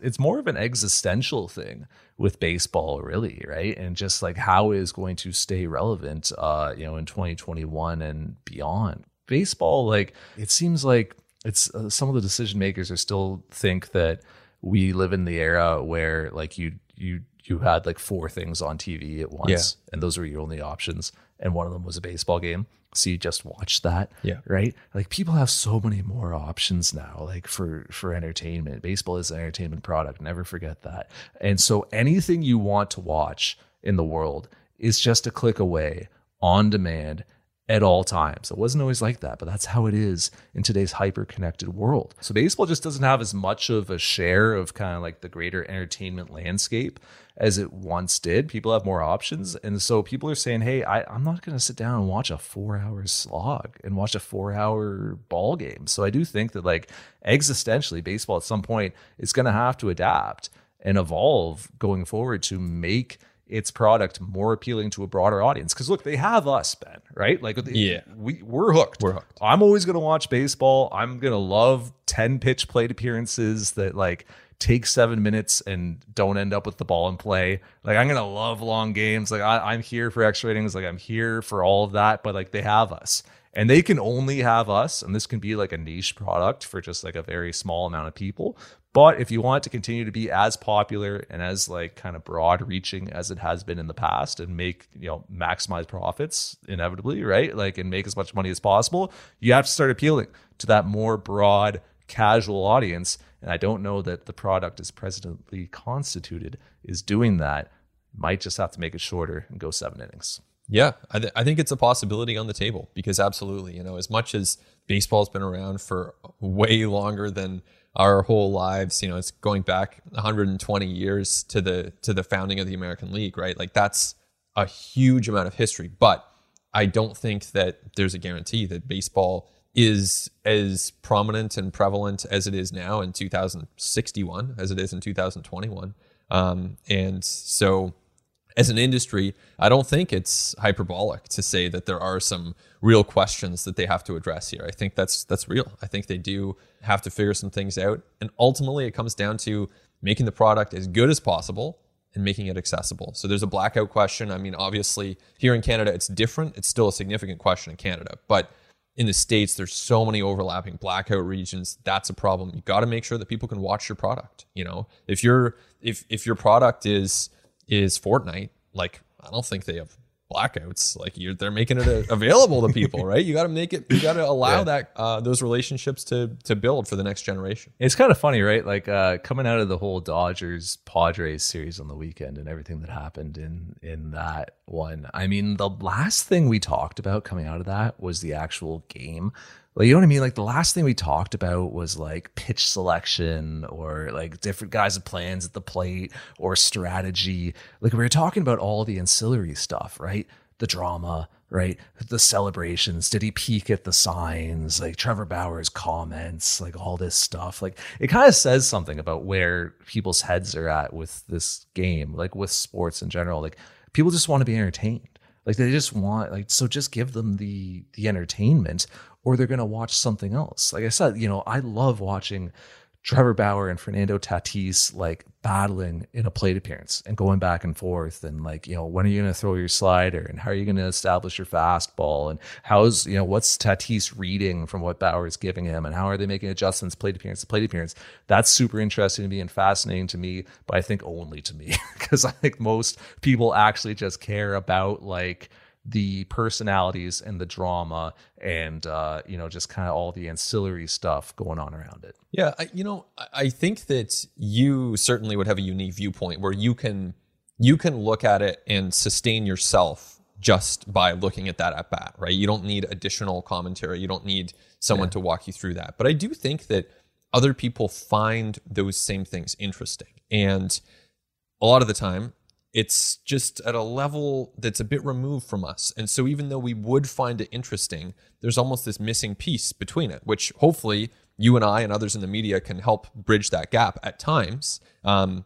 It's more of an existential thing with baseball really right? And just like how is going to stay relevant uh you know in 2021 and beyond? Baseball like it seems like it's uh, some of the decision makers are still think that we live in the era where like you you you had like four things on TV at once yeah. and those were your only options and one of them was a baseball game. So you just watch that yeah. right? Like people have so many more options now like for for entertainment. Baseball is an entertainment product. Never forget that. And so anything you want to watch in the world is just a click away on demand at all times. It wasn't always like that, but that's how it is in today's hyper connected world. So baseball just doesn't have as much of a share of kind of like the greater entertainment landscape as it once did. People have more options. And so people are saying, hey, I, am not going to sit down and watch a four hour slog and watch a four hour ball game. So I do think that, like, existentially, baseball at some point is going to have to adapt and evolve going forward to make its product more appealing to a broader audience. Because look, they have us, Ben, right? Like, yeah, we we're hooked. We're hooked. I'm always gonna watch baseball. I'm gonna love ten pitch plate appearances that like take seven minutes and don't end up with the ball in play. Like I'm gonna love long games. Like I, am here for extra innings. Like I'm here for all of that. But like they have us, and they can only have us. And this can be like a niche product for just like a very small amount of people. But if you want to continue to be as popular and as like kind of broad reaching as it has been in the past and make, you know, maximize profits inevitably, right? Like and make as much money as possible, you have to start appealing to that more broad casual audience. And I don't know that the product as presently constituted is doing that. Might just have to make it shorter and go seven innings. Yeah, I, th- I think it's a possibility on the table because absolutely, you know, as much as baseball's been around for way longer than our whole lives, you know, it's going back 120 years to the to the founding of the American League, right? Like that's a huge amount of history, but I don't think that there's a guarantee that baseball is as prominent and prevalent as it is now in 2061 as it is in 2021. Um, and so, as an industry, I don't think it's hyperbolic to say that there are some real questions that they have to address here. I think that's that's real. I think they do have to figure some things out, and ultimately, it comes down to making the product as good as possible and making it accessible. So there's a blackout question. I mean, obviously, here in Canada, it's different. It's still a significant question in Canada, but in the states there's so many overlapping blackout regions. That's a problem. You got to make sure that people can watch your product you know? If you're if if your product is is fortnite like i don't think they have blackouts like you're they're making it a, available to people right you got to make it you got to allow Yeah. that uh, those relationships to to build for the next generation It's kind of funny, right? Like uh, coming out of the whole Dodgers Padres series on the weekend and everything that happened in in that one. I mean, the last thing we talked about coming out of that was the actual game. Like, you know what I mean? Like the last thing we talked about was like pitch selection or like different guys' plans at the plate or strategy. Like we were talking about all the ancillary stuff, right? The drama, right? The celebrations. Did he peek at the signs? Like Trevor Bauer's comments, like all this stuff. Like it kind of says something about where people's heads are at with this game, like with sports in general. Like people just want to be entertained. Like they just want like so just give them the the entertainment or they're gonna watch something else. Like I said, you know, I love watching Trevor Bauer and Fernando Tatis like battling in a plate appearance and going back and forth and like you know when are you going to throw your slider and how are you going to establish your fastball and how's you know what's Tatis reading from what Bauer is giving him and how are they making adjustments plate appearance to plate appearance that's super interesting to me and fascinating to me but I think only to me because I think most people actually just care about like the personalities and the drama and uh, you know just kind of all the ancillary stuff going on around it. Yeah, I, you know, I- I think that you certainly would have a unique viewpoint where you can you can look at it and sustain yourself just by looking at that at bat, right? You don't need additional commentary. You don't need someone to walk you through that. But I do think that other people find those same things interesting. And a lot of the time, it's just at a level that's a bit removed from us. And so, even though we would find it interesting, there's almost this missing piece between it, which hopefully you and I and others in the media can help bridge that gap at times. Um,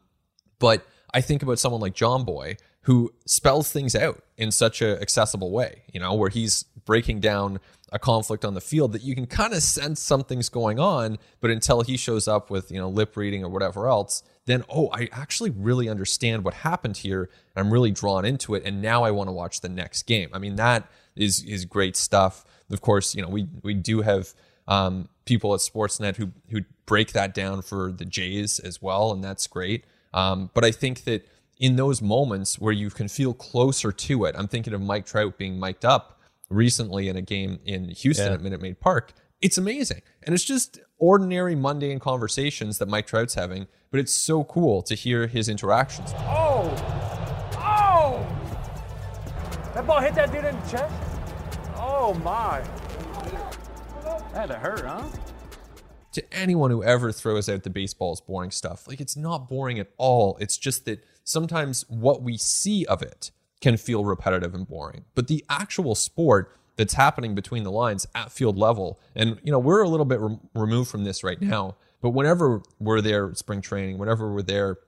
but I think about someone like Jomboy who spells things out in such a accessible way, you know, where he's breaking down a conflict on the field that you can kind of sense something's going on, but until he shows up with, you know, lip reading or whatever else, then oh, I actually really understand what happened here. I'm really drawn into it. And now I want to watch the next game. I mean, that is is great stuff. Of course, you know, we we do have um, people at Sportsnet who who break that down for the Jays as well, and that's great. Um, but I think that in those moments where you can feel closer to it, I'm thinking of Mike Trout being mic'd up recently in a game in Houston Yeah. at Minute Maid Park. It's amazing, and it's just ordinary, mundane conversations that Mike Trout's having. But it's so cool to hear his interactions. Oh! Oh! That ball hit that dude in the chest? Oh my. That had to hurt, huh? to anyone who ever throws out the baseball's boring stuff. Like it's not boring at all. It's just that sometimes what we see of it can feel repetitive and boring. But the actual sport that's happening between the lines at field level, and you know we're a little bit re- removed from this right now. But whenever we're there spring training, whenever we're there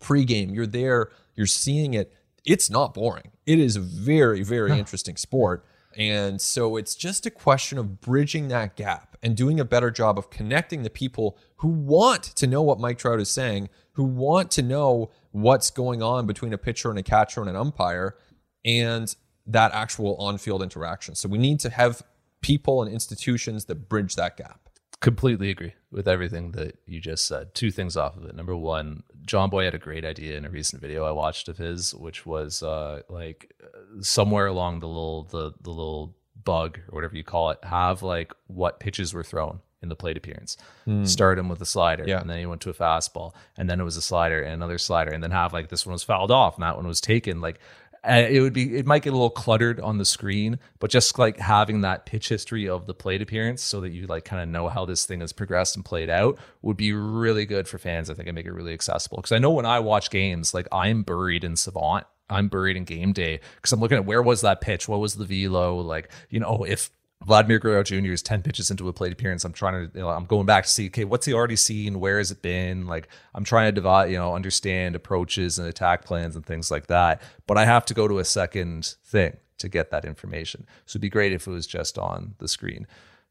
pregame, you're there, you're seeing it. It's not boring. It is a very, very interesting sport. And so it's just a question of bridging that gap and doing a better job of connecting the people who want to know what Mike Trout is saying, who want to know what's going on between a pitcher and a catcher and an umpire, and that actual on field interaction. So we need to have people and institutions that bridge that gap. Completely agree with everything that you just said. Two things off of it. Number one, Jomboy had a great idea in a recent video I watched of his, which was uh, like somewhere along the little the the little bug or whatever you call it, have like what pitches were thrown in the plate appearance. Start him with a slider, Yeah. and then he went to a fastball, and then it was a slider and another slider, and then have like this one was fouled off and that one was taken. Like uh, it would be it might get a little cluttered on the screen but just like having that pitch history of the plate appearance so that you like kind of know how this thing has progressed and played out would be really good for fans i think and make it really accessible because i know when i watch games like i'm buried in savant i'm buried in game day because i'm looking at where was that pitch what was the velo like you know if Vladimir Guerrero Jr. is 10 pitches into a plate appearance. I'm trying to, you know, I'm going back to see, okay, what's he already seen? Where has it been? Like, I'm trying to divide, you know, understand approaches and attack plans and things like that. But I have to go to a second thing to get that information. So it'd be great if it was just on the screen.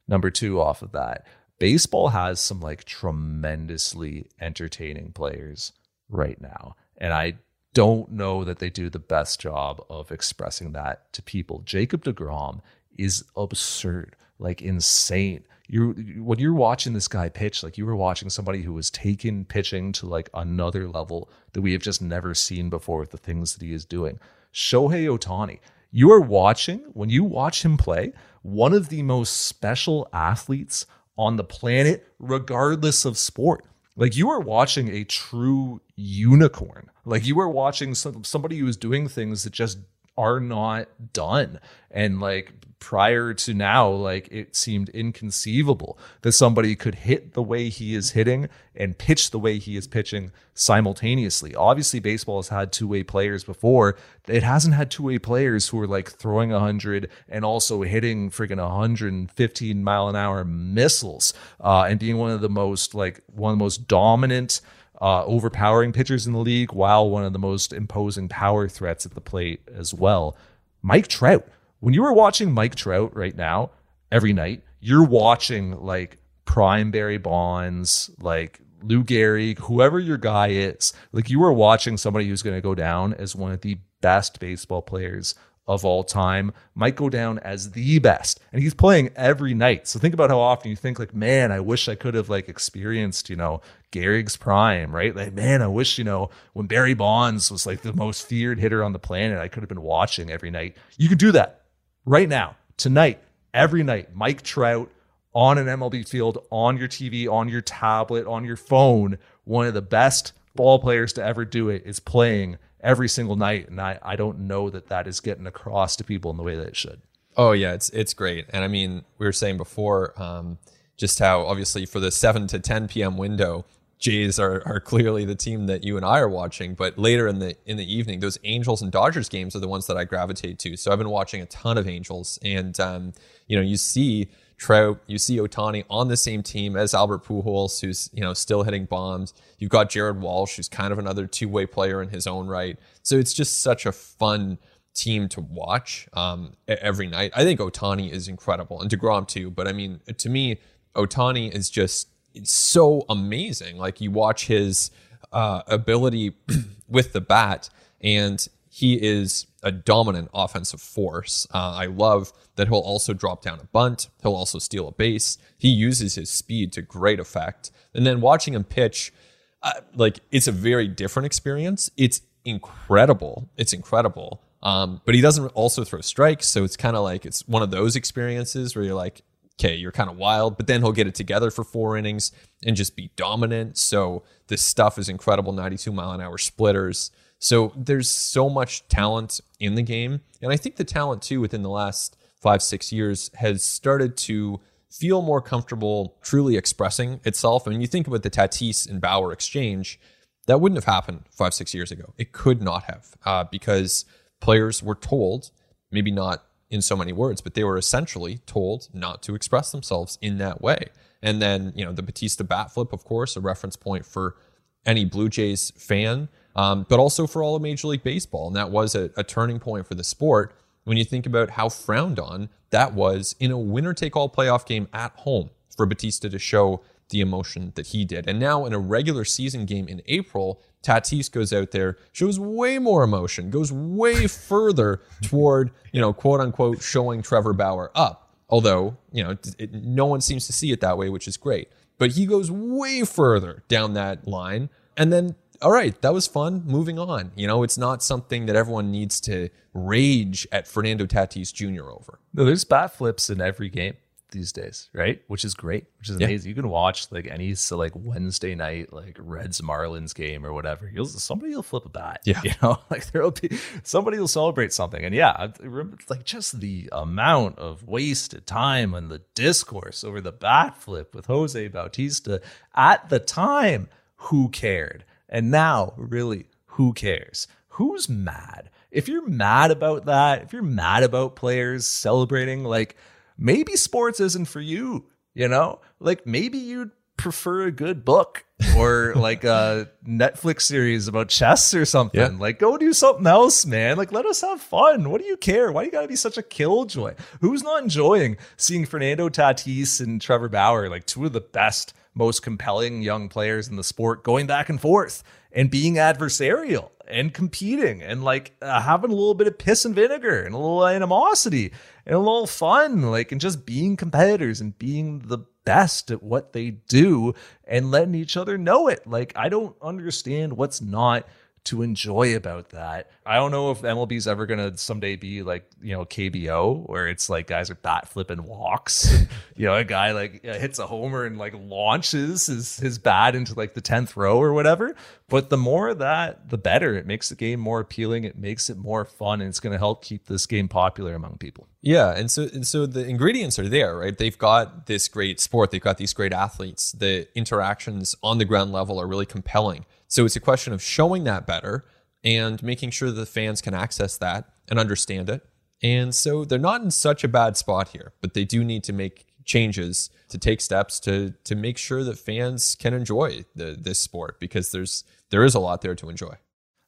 Number two, off of that, baseball has some like tremendously entertaining players right now. And I don't know that they do the best job of expressing that to people. Jacob DeGrom is absurd. like insane. You when you're watching this guy pitch, like you were watching somebody who was taking pitching to like another level that we have just never seen before with the things that he is doing. Shohei Ohtani, you are watching when you watch him play one of the most special athletes on the planet, regardless of sport. Like you are watching a true unicorn. Like you are watching some, somebody who is doing things that just are not done. And like prior to now, like it seemed inconceivable that somebody could hit the way he is hitting and pitch the way he is pitching simultaneously. Obviously, baseball has had two way players before. It hasn't had two way players who are like throwing 100 and also hitting freaking 115 mile an hour missiles uh, and being one of the most, like, one of the most dominant uh, overpowering pitchers in the league while one of the most imposing power threats at the plate as well. Mike Trout. When you are watching Mike Trout right now, every night, you're watching like prime Barry Bonds, like Lou Gehrig, whoever your guy is. Like you are watching somebody who's going to go down as one of the best baseball players of all time might go down as the best. And he's playing every night. So think about how often you think like man i wish i could have like experienced you know Gehrig's prime right? Like man i wish you know when barry bonds was like the most feared hitter on the planet i could have been watching every night. You can do that right now tonight every night. Mike trout on an mlb field on your tv on your tablet on your phone one of the best ball players to ever do it is playing every single night. And I, I don't know that that is getting across to people in the way that it should. Oh yeah, it's it's great. And I mean, we were saying before um, just how obviously for the seven to ten p.m. window, Jays are, are clearly the team that you and I are watching. But later in the in the evening, those Angels and Dodgers games are the ones that I gravitate to. So I've been watching a ton of Angels, and um, you know, you see Trout, you see Ohtani on the same team as Albert Pujols, who's you know still hitting bombs. You've got Jared Walsh, who's kind of another two way player in his own right. So it's just such a fun team to watch um, every night. I think Ohtani is incredible, and Degrom too. But I mean, to me, Ohtani is just so amazing. Like you watch his uh, ability with the bat, and he is a dominant offensive force. Uh, I love that he'll also drop down a bunt. He'll also steal a base. He uses his speed to great effect. And then watching him pitch, uh, like it's a very different experience. It's incredible. It's incredible. Um, but he doesn't also throw strikes, so it's kind of like it's one of those experiences where you're like, okay, you're kind of wild, but then he'll get it together for four innings and just be dominant. So this stuff is incredible 92 mile an hour splitters. So there's so much talent in the game. And I think the talent, too, within the last five, six years has started to feel more comfortable truly expressing itself. I mean, you think about the Tatis and Bauer exchange, that wouldn't have happened five, six years ago. It could not have uh, because players were told, maybe not in so many words, but they were essentially told not to express themselves in that way. And then, you know, the Bautista bat flip, of course, a reference point for any Blue Jays fan um, but also for all of Major League Baseball. And that was a, a turning point for the sport when you think about how frowned on that was in a winner take all playoff game at home for Bautista to show the emotion that he did. And now in a regular season game in April, Tatis goes out there, shows way more emotion, goes way further toward, you know, quote unquote, showing Trevor Bauer up. Although, you know, it, no one seems to see it that way, which is great. But he goes way further down that line. And then all right, that was fun. Moving on. You know, it's not something that everyone needs to rage at Fernando Tatis Jr. over. No, there's bat flips in every game these days, right? Which is great, which is amazing. Yeah. You can watch like any so like Wednesday night like Reds Marlins game or whatever. You'll somebody will flip a bat. Yeah, you know, like there'll be somebody will celebrate something. And yeah, remember like just the amount of wasted time and the discourse over the bat flip with Jose Bautista at the time. Who cared? And now, really, who cares? Who's mad? If you're mad about that, if you're mad about players celebrating, like maybe sports isn't for you, you know? Like maybe you'd prefer a good book or like a Netflix series about chess or something. Yeah. Like, go do something else, man. Like, let us have fun. What do you care? Why do you got to be such a killjoy? Who's not enjoying seeing Fernando Tatis and Trevor Bauer, like two of the best most compelling young players in the sport going back and forth and being adversarial. and competing and like uh, having a little bit of piss and vinegar and a little animosity and a little fun, like, and just being competitors and being the best at what they do and letting each other know it. Like, I don't understand what's not to enjoy about that. I don't know if MLB is ever going to someday be like, you know, KBO where it's like guys are bat flipping walks. You know, a guy like uh, hits a homer and like launches his, his bat into like the 10th row or whatever. But the more that, the better. It makes the game more appealing. It makes it more fun. And it's going to help keep this game popular among people. Yeah. And so, and so the ingredients are there, right? They've got this great sport. They've got these great athletes. The interactions on the ground level are really compelling. So it's a question of showing that better and making sure that the fans can access that and understand it. And so they're not in such a bad spot here, but they do need to make changes to take steps to to make sure that fans can enjoy the, this sport because there's there is a lot there to enjoy.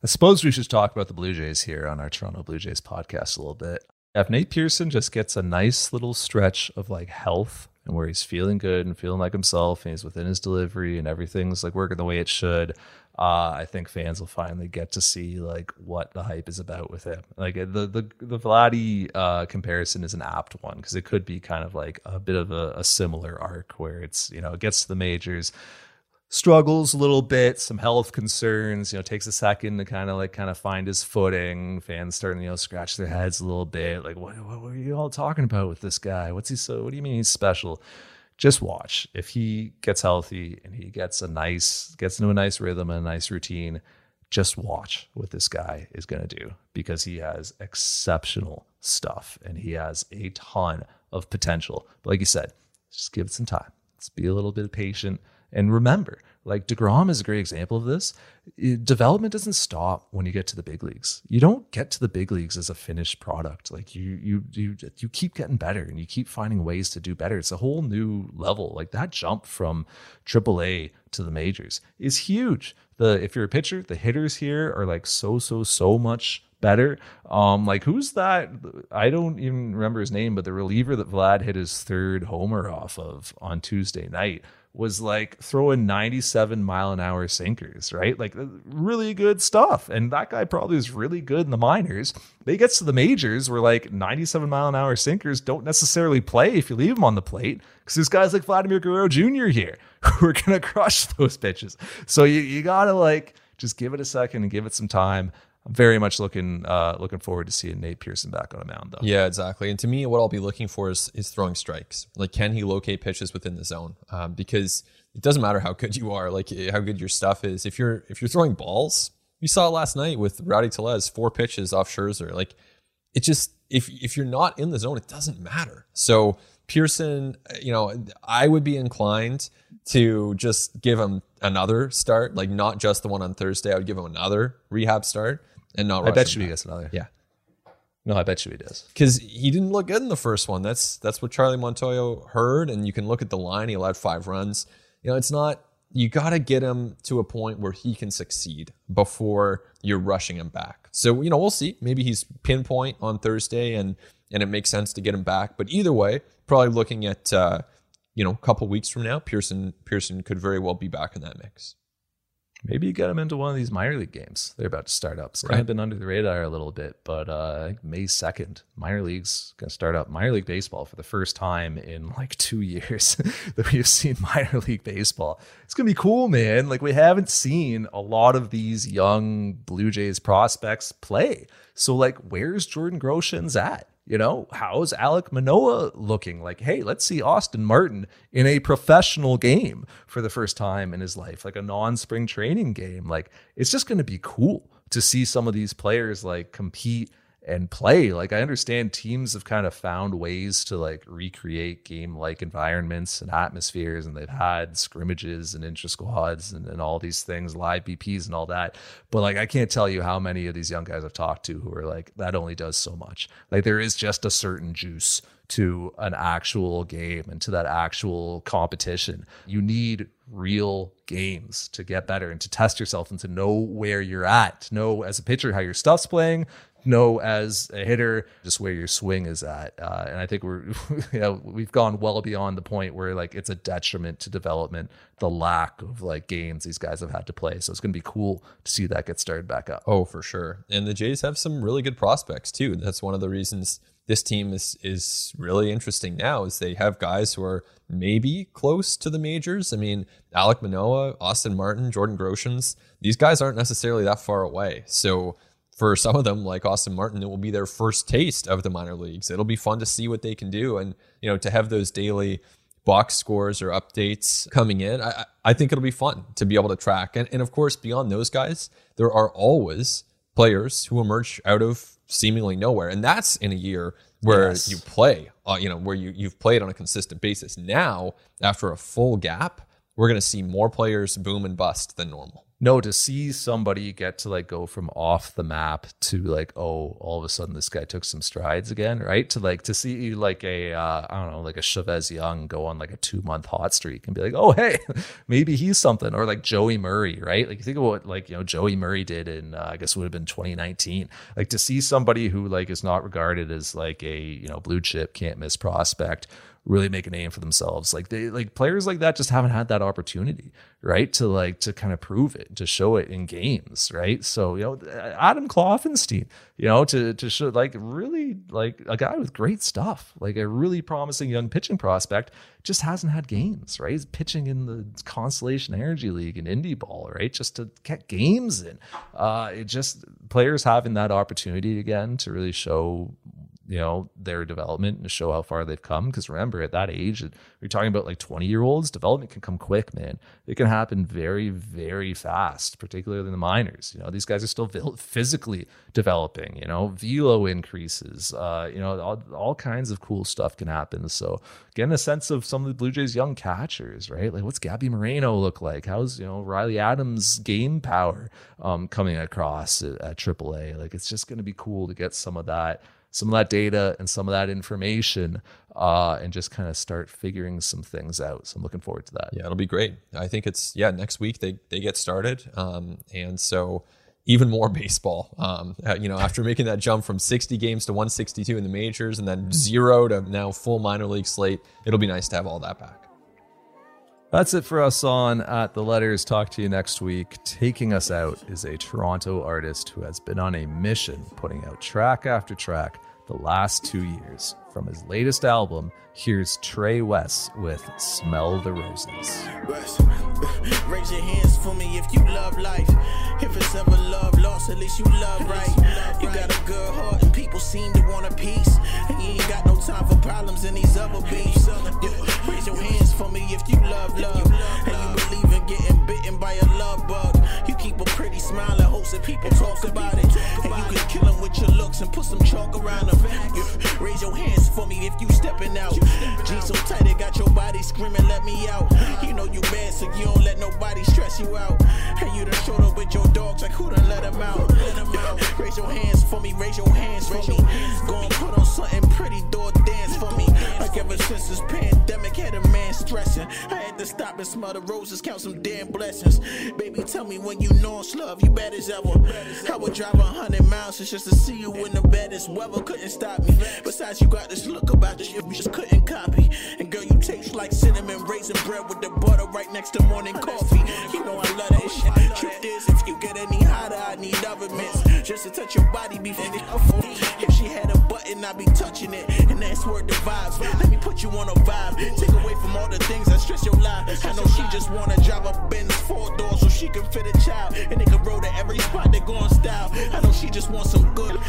I suppose we should talk about the Blue Jays here on our Toronto Blue Jays podcast a little bit. If Nate Pearson just gets a nice little stretch of like health and where he's feeling good and feeling like himself and he's within his delivery and everything's like working the way it should, uh, I think fans will finally get to see like what the hype is about with him. Like the the the Vladdy uh, comparison is an apt one because it could be kind of like a bit of a, a similar arc where it's you know it gets to the majors struggles a little bit, some health concerns, you know, takes a second to kind of like kind of find his footing. Fans starting, you know, scratch their heads a little bit. Like, what, what, are you all talking about with this guy? What's he so, what do you mean he's special? Just watch. If he gets healthy and he gets a nice, gets into a nice rhythm and a nice routine, just watch what this guy is going to do because he has exceptional stuff and he has a ton of potential. But like you said, just give it some time. Let's be a little bit patient and remember, like DeGrom is a great example of this. Development doesn't stop when you get to the big leagues. You don't get to the big leagues as a finished product. Like you you you you keep getting better and you keep finding ways to do better. It's a whole new level. Like that jump from AAA to the majors is huge. The if you're a pitcher, the hitters here are like so so so much better. Um, like who's that? I don't even remember his name, but the reliever that Vlad hit his third homer off of on Tuesday night was like throwing 97 mile an hour sinkers, right? Like really good stuff. And that guy probably is really good in the minors. He gets to the majors where like 97 mile an hour sinkers don't necessarily play if you leave them on the plate because there's guys like Vladimir Guerrero Jr. here who are going to crush those pitches. So you, you got to like just give it a second and give it some time. Very much looking uh, looking forward to seeing Nate Pearson back on a mound, though. Yeah, exactly. And to me, what I'll be looking for is, is throwing strikes. Like, can he locate pitches within the zone? Um, because it doesn't matter how good you are, like how good your stuff is. If you're if you're throwing balls, you saw last night with Rowdy Tellez, four pitches off Scherzer. Like, it just if if you're not in the zone, it doesn't matter. So Pearson, you know, I would be inclined to just give him another start, like not just the one on Thursday. I would give him another rehab start and not. I bet you he gets another. Yeah. No, I bet you he does. Because he didn't look good in the first one. That's that's what Charlie Montoyo heard, and you can look at the line. He allowed five runs. You know, it's not. You got to get him to a point where he can succeed before you're rushing him back. So you know, we'll see. Maybe he's pinpoint on Thursday, and and it makes sense to get him back. But either way, probably looking at uh, you know a couple weeks from now, Pearson Pearson could very well be back in that mix. Maybe you get them into one of these minor league games. They're about to start up. It's right. kind of been under the radar a little bit, but uh, May 2nd, minor leagues going to start up. Minor league baseball for the first time in like two years that we've seen minor league baseball. It's going to be cool, man. Like we haven't seen a lot of these young Blue Jays prospects play. So like, where's Jordan Groshans at? You know, how's Alec Manoah looking? Like, hey, let's see Austin Martin in a professional game for the first time in his life, like a non spring training game. Like, it's just going to be cool to see some of these players like compete and play. Like I understand teams have kind of found ways to like recreate game like environments and atmospheres, and they've had scrimmages and intra squads and, and all these things, live BPs and all that. But like I can't tell you how many of these young guys I've talked to who are like, that only does so much. Like there is just a certain juice to an actual game and to that actual competition. You need real games to get better and to test yourself and to know where you're at, to know as a pitcher how your stuff's playing, know as a hitter just where your swing is at. Uh, and I think we're, you know, we've gone well beyond the point where like it's a detriment to development, the lack of like games these guys have had to play. So it's going to be cool to see that get started back up. Oh, for sure. And the Jays have some really good prospects too. That's one of the reasons this team is is really interesting now is they have guys who are maybe close to the majors. I mean, Alec Manoah, Austin Martin, Jordan Groshans, these guys aren't necessarily that far away. So for some of them, like Austin Martin, it will be their first taste of the minor leagues. It'll be fun to see what they can do, and you know, to have those daily box scores or updates coming in. I, I think it'll be fun to be able to track. And, and of course, beyond those guys, there are always players who emerge out of seemingly nowhere, and that's in a year where yes. you play, uh, you know, where you you've played on a consistent basis. Now, after a full gap, we're going to see more players boom and bust than normal no to see somebody get to like go from off the map to like oh all of a sudden this guy took some strides again right? To like to see like a uh, I don't know like a Chavez Young go on like a two month hot streak and be like oh hey maybe he's something. Or like Joey Murray right? Like think of what like you know Joey Murray did in uh, I guess would have been 2019 like to see somebody who like is not regarded as like a you know blue chip can't miss prospect really make a name for themselves. Like they like players like that just haven't had that opportunity, right? To like to kind of prove it, to show it in games, right? So you know, Adam Kloffenstein, you know, to to show like really like a guy with great stuff, like a really promising young pitching prospect, just hasn't had games, right? He's pitching in the Constellation Energy League and Indie Ball, right? Just to get games in. Uh, it just players having that opportunity again to really show you know their development and show how far they've come. Because remember at that age you're talking about like 20 year olds development can come quick man. It can happen very very fast particularly in the minors. You know these guys are still physically developing you know velo increases uh, you know all, all kinds of cool stuff can happen. So getting a sense of some of the blue jays young catchers right? Like what's gabby moreno look like? How's you know riley adams game power um, coming across at, at aaa like it's just going to be cool to get some of that some of that data and some of that information uh, and just kind of start figuring some things out. So I'm looking forward to that. Yeah, it'll be great. I think it's yeah next week they they get started, um, and so even more baseball. Um, uh, you know, after making that jump from 60 games to 162 in the majors and then zero to now full minor league slate, it'll be nice to have all that back. That's it for us on At the Letters. Talk to you next week. Taking us out is a Toronto artist who has been on a mission putting out track after track the last two years. From his latest album, here's Trey West with Smell the Roses. Raise your hands for me if you love life. If it's ever love lost, at least you love right. You got a good heart and people seem to want a piece. And you ain't got no time for problems in these other beefs. Raise your hands for me if you love love. And you believe in getting bitten by a love bug. You keep a pretty smile and hopes that people talk about it. And you can kill them with your looks and put some chalk around them. Raise your hands for me if you stepping out. Jeans so tight, it got your body screaming, let me out. You know you bad, so you don't let nobody stress you out. And you done showed up with your dogs, like who done let them out? Raise your hands for me, raise your hands for me. Go and put on something pretty, door dance for me. Like ever since this pandemic had a man stressing. I had to stop and smell the roses, count some damn blessings. Baby, tell me when you know it's love, you bad as ever. I would drive a hundred miles just to see you in the baddest weather, couldn't stop me. Besides, you got this look about you, we just couldn't copy. And girl, you taste like cinnamon raisin bread with the butter right next to morning coffee. You know I love that shit. Truth is, if you get any hotter, I need other mints. Just to touch your body before If she had a button, I'd be touching it. And that's where the vibes. Let me put you on a vibe. Take away from all the things that stress your life. I know she just wanna drive a Benz four door so she can fit a child. And they can roll to every spot they go style. I know she just wants some good.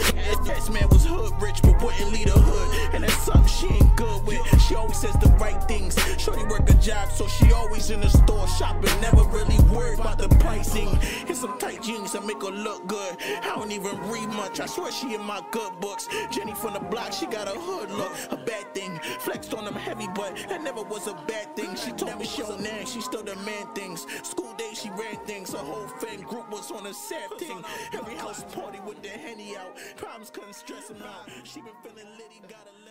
This man was hood rich, but wouldn't lead a hood. And that's something she ain't good with. She always says the right things. Shorty work a job, so she always in the store shopping. Never really worried about the pricing. And some tight jeans that make her look good. I don't even read much. I swear she in my good books. Jenny from the block, she got a hood look. A bad thing. Flexed on them heavy, but that never was a bad thing. She told me she on name, she still demand things. School days, she ran things. Her whole fan group was on a sad thing. Every house party with the henny out. Problems couldn't stress him out. She been feeling litty, got a